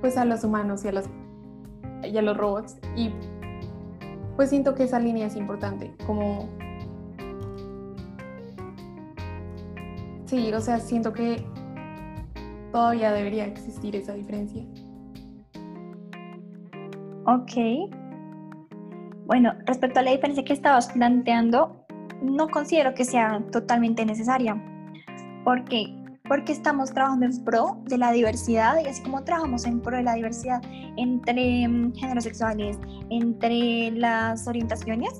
pues a los humanos y a los, y a los robots. Y pues siento que esa línea es importante, como... Sí, o sea, siento que todavía debería existir esa diferencia. Ok. Bueno, respecto a la diferencia que estabas planteando, no considero que sea totalmente necesaria, porque porque estamos trabajando en pro de la diversidad y así como trabajamos en pro de la diversidad entre mm, géneros sexuales, entre las orientaciones,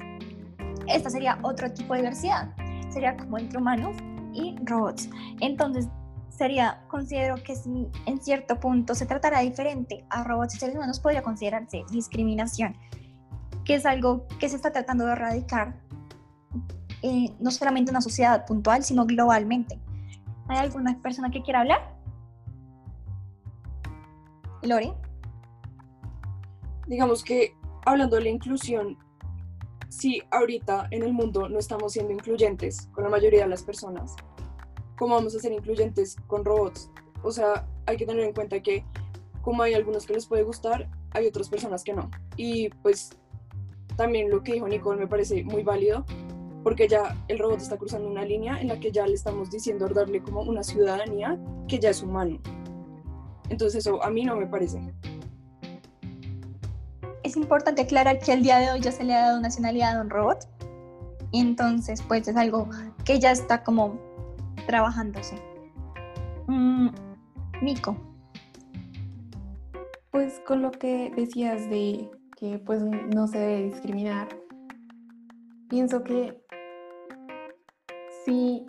esta sería otro tipo de diversidad, sería como entre humanos y robots. Entonces, sería, considero que si en cierto punto se tratara diferente a robots y seres humanos, podría considerarse discriminación, que es algo que se está tratando de erradicar eh, no solamente en una sociedad puntual, sino globalmente. ¿Hay alguna persona que quiera hablar? Lori. Digamos que hablando de la inclusión, si ahorita en el mundo no estamos siendo incluyentes con la mayoría de las personas, ¿cómo vamos a ser incluyentes con robots? O sea, hay que tener en cuenta que como hay algunos que les puede gustar, hay otras personas que no. Y pues también lo que dijo Nicole me parece muy válido, porque ya el robot está cruzando una línea en la que ya le estamos diciendo darle como una ciudadanía que ya es humano. Entonces eso a mí no me parece. Es importante aclarar que al día de hoy ya se le ha dado nacionalidad a un robot. Entonces, pues es algo que ya está como trabajándose. Mm, Nico. Pues con lo que decías de que pues no se debe discriminar, pienso que si,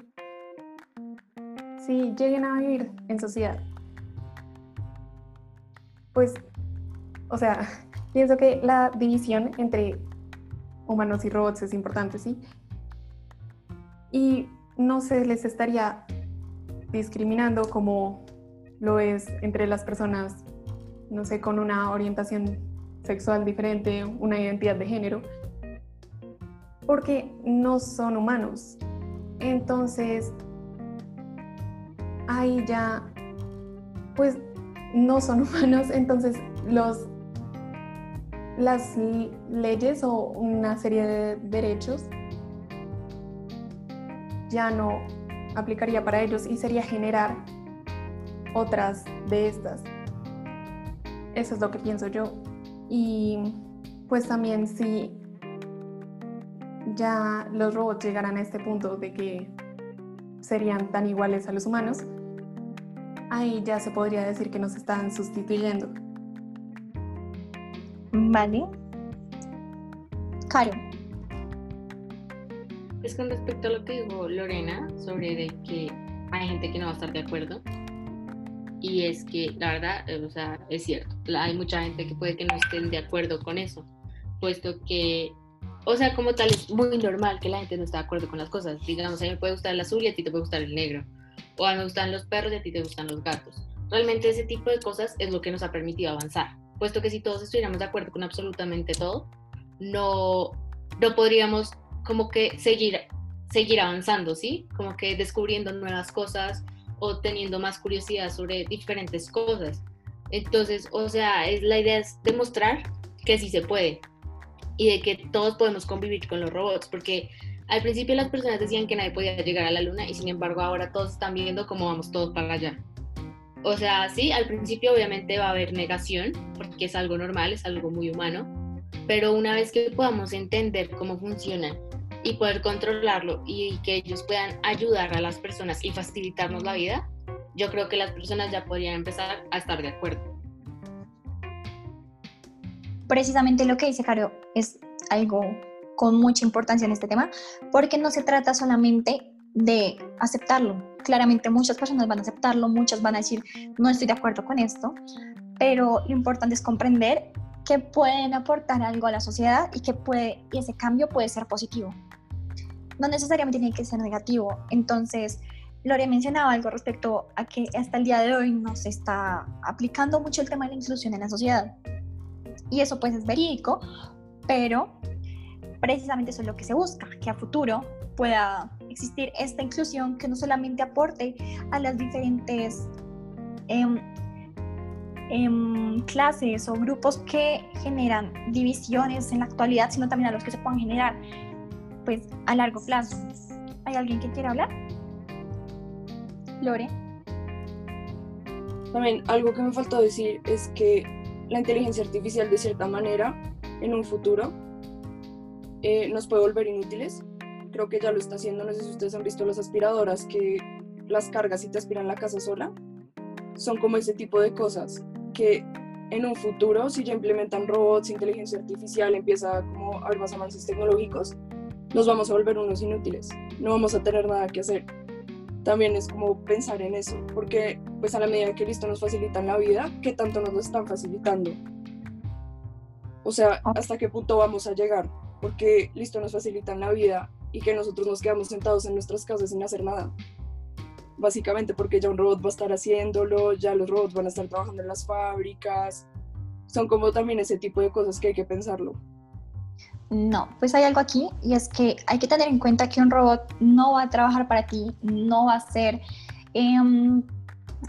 si lleguen a vivir en sociedad, pues, o sea, [laughs] pienso que la división entre humanos y robots es importante, ¿sí? Y no se les estaría discriminando como lo es entre las personas, no sé, con una orientación sexual diferente, una identidad de género, porque no son humanos. Entonces, ahí ya, pues no son [laughs] humanos, entonces los, las leyes o una serie de derechos ya no aplicaría para ellos y sería generar otras de estas. Eso es lo que pienso yo. Y pues también si ya los robots llegaran a este punto de que serían tan iguales a los humanos, ahí ya se podría decir que nos están sustituyendo. Vale. Caro. Es con respecto a lo que dijo Lorena sobre de que hay gente que no va a estar de acuerdo. Y es que la verdad, eh, o sea, es cierto, hay mucha gente que puede que no estén de acuerdo con eso, puesto que, o sea, como tal, es muy normal que la gente no esté de acuerdo con las cosas. Digamos, a mí me puede gustar el azul y a ti te puede gustar el negro. O a mí me gustan los perros y a ti te gustan los gatos. Realmente ese tipo de cosas es lo que nos ha permitido avanzar, puesto que si todos estuviéramos de acuerdo con absolutamente todo, no, no podríamos como que seguir, seguir avanzando, ¿sí? Como que descubriendo nuevas cosas o teniendo más curiosidad sobre diferentes cosas. Entonces, o sea, es, la idea es demostrar que sí se puede y de que todos podemos convivir con los robots, porque al principio las personas decían que nadie podía llegar a la luna y sin embargo ahora todos están viendo cómo vamos todos para allá. O sea, sí, al principio obviamente va a haber negación, porque es algo normal, es algo muy humano, pero una vez que podamos entender cómo funciona y poder controlarlo y que ellos puedan ayudar a las personas y facilitarnos la vida, yo creo que las personas ya podrían empezar a estar de acuerdo. Precisamente lo que dice Caro es algo con mucha importancia en este tema, porque no se trata solamente de aceptarlo. Claramente muchas personas van a aceptarlo, muchas van a decir, no estoy de acuerdo con esto, pero lo importante es comprender que pueden aportar algo a la sociedad y que puede, y ese cambio puede ser positivo. No necesariamente tiene que ser negativo. Entonces, Lore mencionaba algo respecto a que hasta el día de hoy no se está aplicando mucho el tema de la inclusión en la sociedad. Y eso pues es verídico, pero precisamente eso es lo que se busca, que a futuro pueda existir esta inclusión que no solamente aporte a las diferentes em, clases o grupos que generan divisiones en la actualidad, sino también a los que se puedan generar pues a largo plazo. ¿Hay alguien que quiera hablar? Lore. También algo que me faltó decir es que la inteligencia artificial de cierta manera en un futuro eh, nos puede volver inútiles. Creo que ya lo está haciendo. No sé si ustedes han visto las aspiradoras que las cargas y te aspiran la casa sola. Son como ese tipo de cosas que en un futuro, si ya implementan robots, inteligencia artificial, empieza como a haber más avances tecnológicos, nos vamos a volver unos inútiles. No vamos a tener nada que hacer. También es como pensar en eso, porque pues a la medida que listo nos facilitan la vida, ¿qué tanto nos lo están facilitando? O sea, ¿hasta qué punto vamos a llegar? Porque listo nos facilitan la vida y que nosotros nos quedamos sentados en nuestras casas sin hacer nada básicamente porque ya un robot va a estar haciéndolo, ya los robots van a estar trabajando en las fábricas. Son como también ese tipo de cosas que hay que pensarlo. No, pues hay algo aquí y es que hay que tener en cuenta que un robot no va a trabajar para ti, no va a ser em,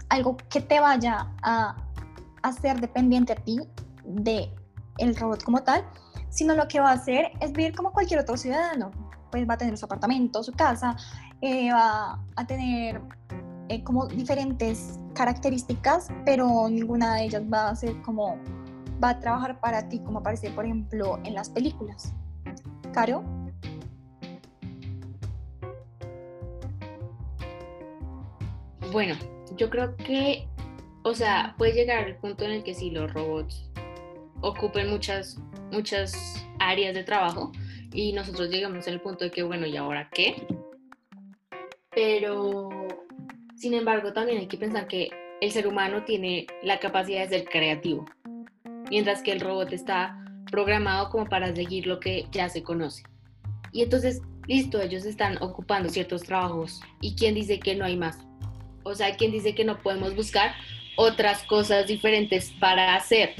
algo que te vaya a hacer dependiente a ti de el robot como tal, sino lo que va a hacer es vivir como cualquier otro ciudadano. Pues va a tener su apartamento, su casa, eh, va a tener eh, como diferentes características, pero ninguna de ellas va a ser como, va a trabajar para ti, como aparece, por ejemplo, en las películas. Caro. Bueno, yo creo que, o sea, puede llegar el punto en el que si los robots ocupen muchas, muchas áreas de trabajo y nosotros llegamos al punto de que, bueno, ¿y ahora qué? pero sin embargo también hay que pensar que el ser humano tiene la capacidad de ser creativo, mientras que el robot está programado como para seguir lo que ya se conoce. Y entonces, listo, ellos están ocupando ciertos trabajos y quién dice que no hay más. O sea, ¿quién dice que no podemos buscar otras cosas diferentes para hacer?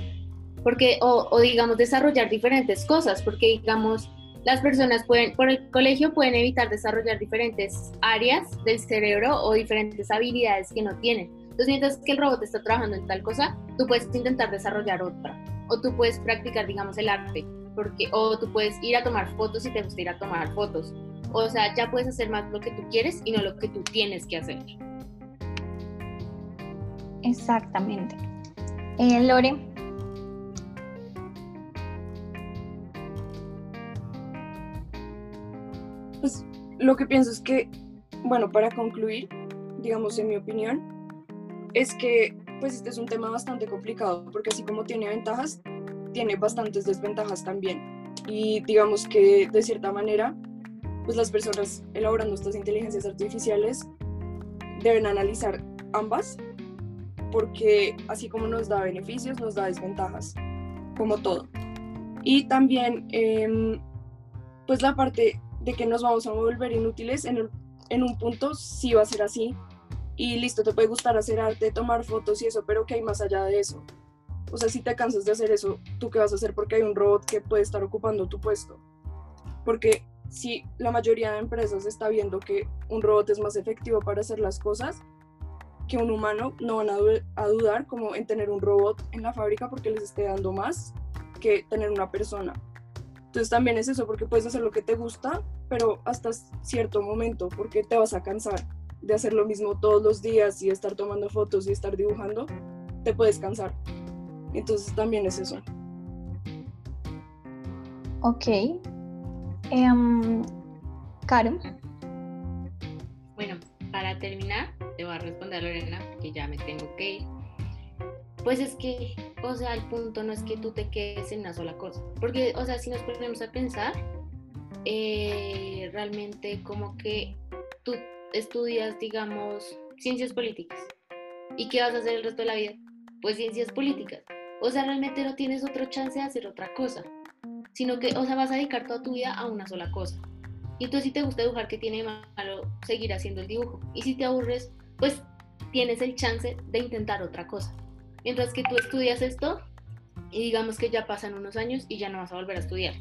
Porque, o, digamos, desarrollar diferentes cosas, porque digamos, las personas pueden, por el colegio pueden evitar desarrollar diferentes áreas del cerebro o diferentes habilidades que no tienen. Entonces, mientras que el robot está trabajando en tal cosa, tú puedes intentar desarrollar otra. O tú puedes practicar, digamos, el arte. Porque, o tú puedes ir a tomar fotos si te gusta ir a tomar fotos. O sea, ya puedes hacer más lo que tú quieres y no lo que tú tienes que hacer. Exactamente. Eh, Lore, Pues lo que pienso es que, bueno, para concluir, digamos en mi opinión, es que pues este es un tema bastante complicado porque así como tiene ventajas, tiene bastantes desventajas también. Y digamos que de cierta manera, pues las personas elaborando estas inteligencias artificiales deben analizar ambas porque así como nos da beneficios, nos da desventajas, como todo. Y también, em, pues la parte de que nos vamos a volver inútiles en, en un punto sí va a ser así. Y listo, te puede gustar hacer arte, tomar fotos y eso, pero ¿qué hay más allá de eso? O sea, si te cansas de hacer eso, ¿tú qué vas a hacer? Porque hay un robot que puede estar ocupando tu puesto. Porque si la mayoría de empresas está viendo que un robot es más efectivo para hacer las cosas que un humano, no van a, du- a dudar como en tener un robot en la fábrica porque les esté dando más que tener una persona. Entonces también es eso, porque puedes hacer lo que te gusta, pero hasta cierto momento, porque te vas a cansar de hacer lo mismo todos los días y estar tomando fotos y estar dibujando, te puedes cansar. Entonces también es eso. ok. Em, Caro, Bueno, para terminar, te voy a responder a Lorena, que ya me tengo que ir. Pues es que, o sea, el punto no es que tú te quedes en una sola cosa. Porque, o sea, si nos ponemos a pensar, eh, realmente como que tú estudias, digamos, ciencias políticas. ¿Y qué vas a hacer el resto de la vida? Pues ciencias políticas. O sea, realmente no tienes otro chance de hacer otra cosa. Sino que, o sea, vas a dedicar toda tu vida a una sola cosa. Y entonces si te gusta dibujar, ¿qué tiene malo seguir haciendo el dibujo? Y si te aburres, pues tienes el chance de intentar otra cosa. Mientras que tú estudias esto y digamos que ya pasan unos años y ya no vas a volver a estudiar.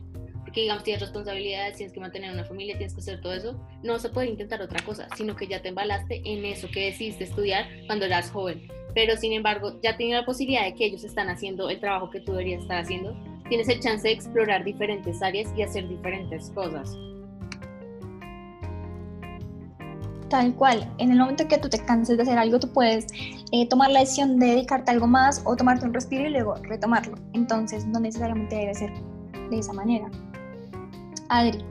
Porque digamos tienes responsabilidades, tienes que mantener una familia, tienes que hacer todo eso. No vas a poder intentar otra cosa, sino que ya te embalaste en eso que decidiste estudiar cuando eras joven. Pero sin embargo, ya tienes la posibilidad de que ellos están haciendo el trabajo que tú deberías estar haciendo. Tienes el chance de explorar diferentes áreas y hacer diferentes cosas. tal cual. En el momento que tú te canses de hacer algo, tú puedes eh, tomar la decisión de dedicarte a algo más o tomarte un respiro y luego retomarlo. Entonces, no necesariamente debe ser de esa manera. Adri,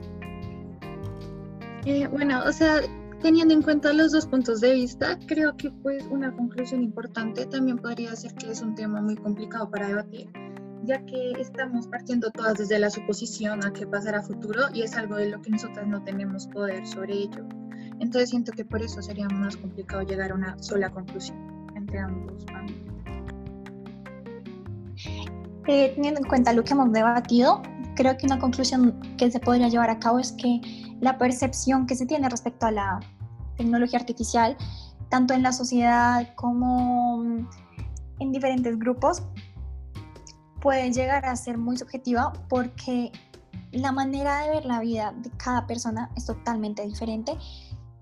Eh, bueno, o sea, teniendo en cuenta los dos puntos de vista, creo que pues una conclusión importante también podría ser que es un tema muy complicado para debatir, ya que estamos partiendo todas desde la suposición a qué pasará futuro y es algo de lo que nosotras no tenemos poder sobre ello. Entonces siento que por eso sería más complicado llegar a una sola conclusión entre ambos. Teniendo en cuenta lo que hemos debatido, creo que una conclusión que se podría llevar a cabo es que la percepción que se tiene respecto a la tecnología artificial, tanto en la sociedad como mm, en diferentes grupos, puede llegar a ser muy subjetiva porque la manera de ver la vida de cada persona es totalmente diferente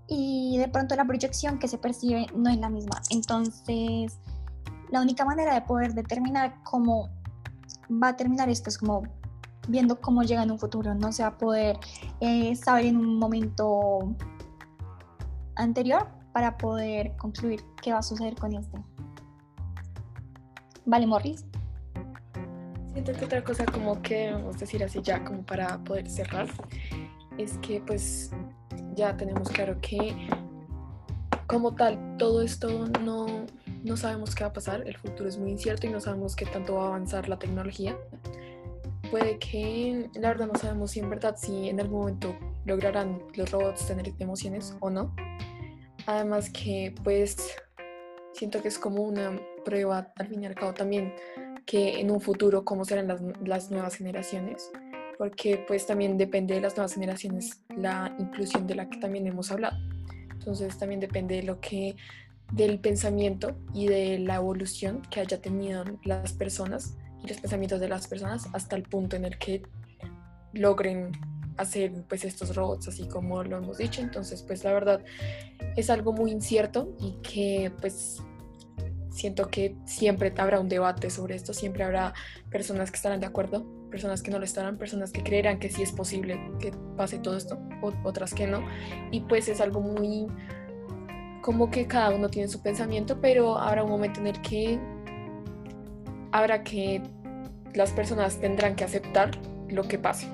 y de pronto la proyección que se percibe no es la misma. Entonces, la única manera de poder determinar cómo va a terminar esto es como viendo cómo llega en un futuro. No se va a poder eh, saber en un momento anterior para poder concluir qué va a suceder con este. Vale, Morris. Siento que otra cosa como que debemos decir así ya como para poder cerrar es que pues ya tenemos claro que como tal todo esto no, no sabemos qué va a pasar, el futuro es muy incierto y no sabemos qué tanto va a avanzar la tecnología. Puede que la verdad no sabemos si en verdad si en algún momento lograrán los robots tener emociones o no. Además que pues siento que es como una prueba al fin y al cabo también que en un futuro cómo serán las, las nuevas generaciones, porque pues también depende de las nuevas generaciones la inclusión de la que también hemos hablado. Entonces también depende de lo que del pensamiento y de la evolución que haya tenido las personas y los pensamientos de las personas hasta el punto en el que logren hacer pues estos robots así como lo hemos dicho. Entonces pues la verdad es algo muy incierto y que pues siento que siempre habrá un debate sobre esto siempre habrá personas que estarán de acuerdo personas que no lo estarán personas que creerán que sí es posible que pase todo esto otras que no y pues es algo muy como que cada uno tiene su pensamiento pero habrá un momento en el que habrá que las personas tendrán que aceptar lo que pase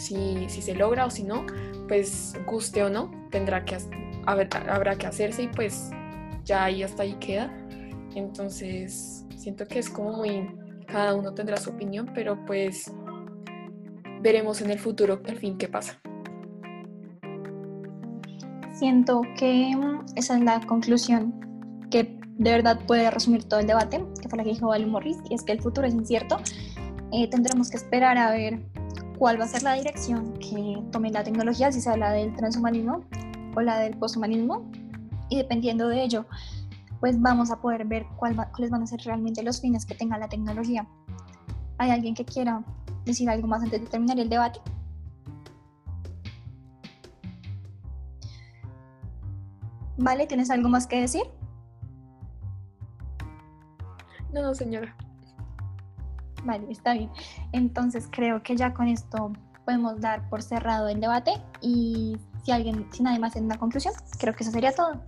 si, se logra o si no, pues guste o no, tendrá que, habrá que hacerse y pues ya ahí hasta ahí queda. Entonces, siento que es como muy, cada uno tendrá su opinión, pero pues veremos en el futuro al fin qué pasa. Siento que mm, esa es la conclusión que de verdad puede resumir todo el debate, que fue la que dijo Val Morris, y es que el futuro es incierto. Eh, tendremos que esperar a ver cuál va a ser la dirección que tome la tecnología, si sea la del transhumanismo o la del posthumanismo, y dependiendo de ello, pues vamos a poder ver cuál cuáles van a ser realmente los fines que tenga la tecnología. ¿Hay alguien que quiera decir algo más antes de terminar el debate? Vale, ¿tienes algo más que decir? No, no, señora. Vale, está bien. Entonces creo que ya con esto podemos dar por cerrado el debate y si alguien, si nadie más en una conclusión, creo que eso sería todo.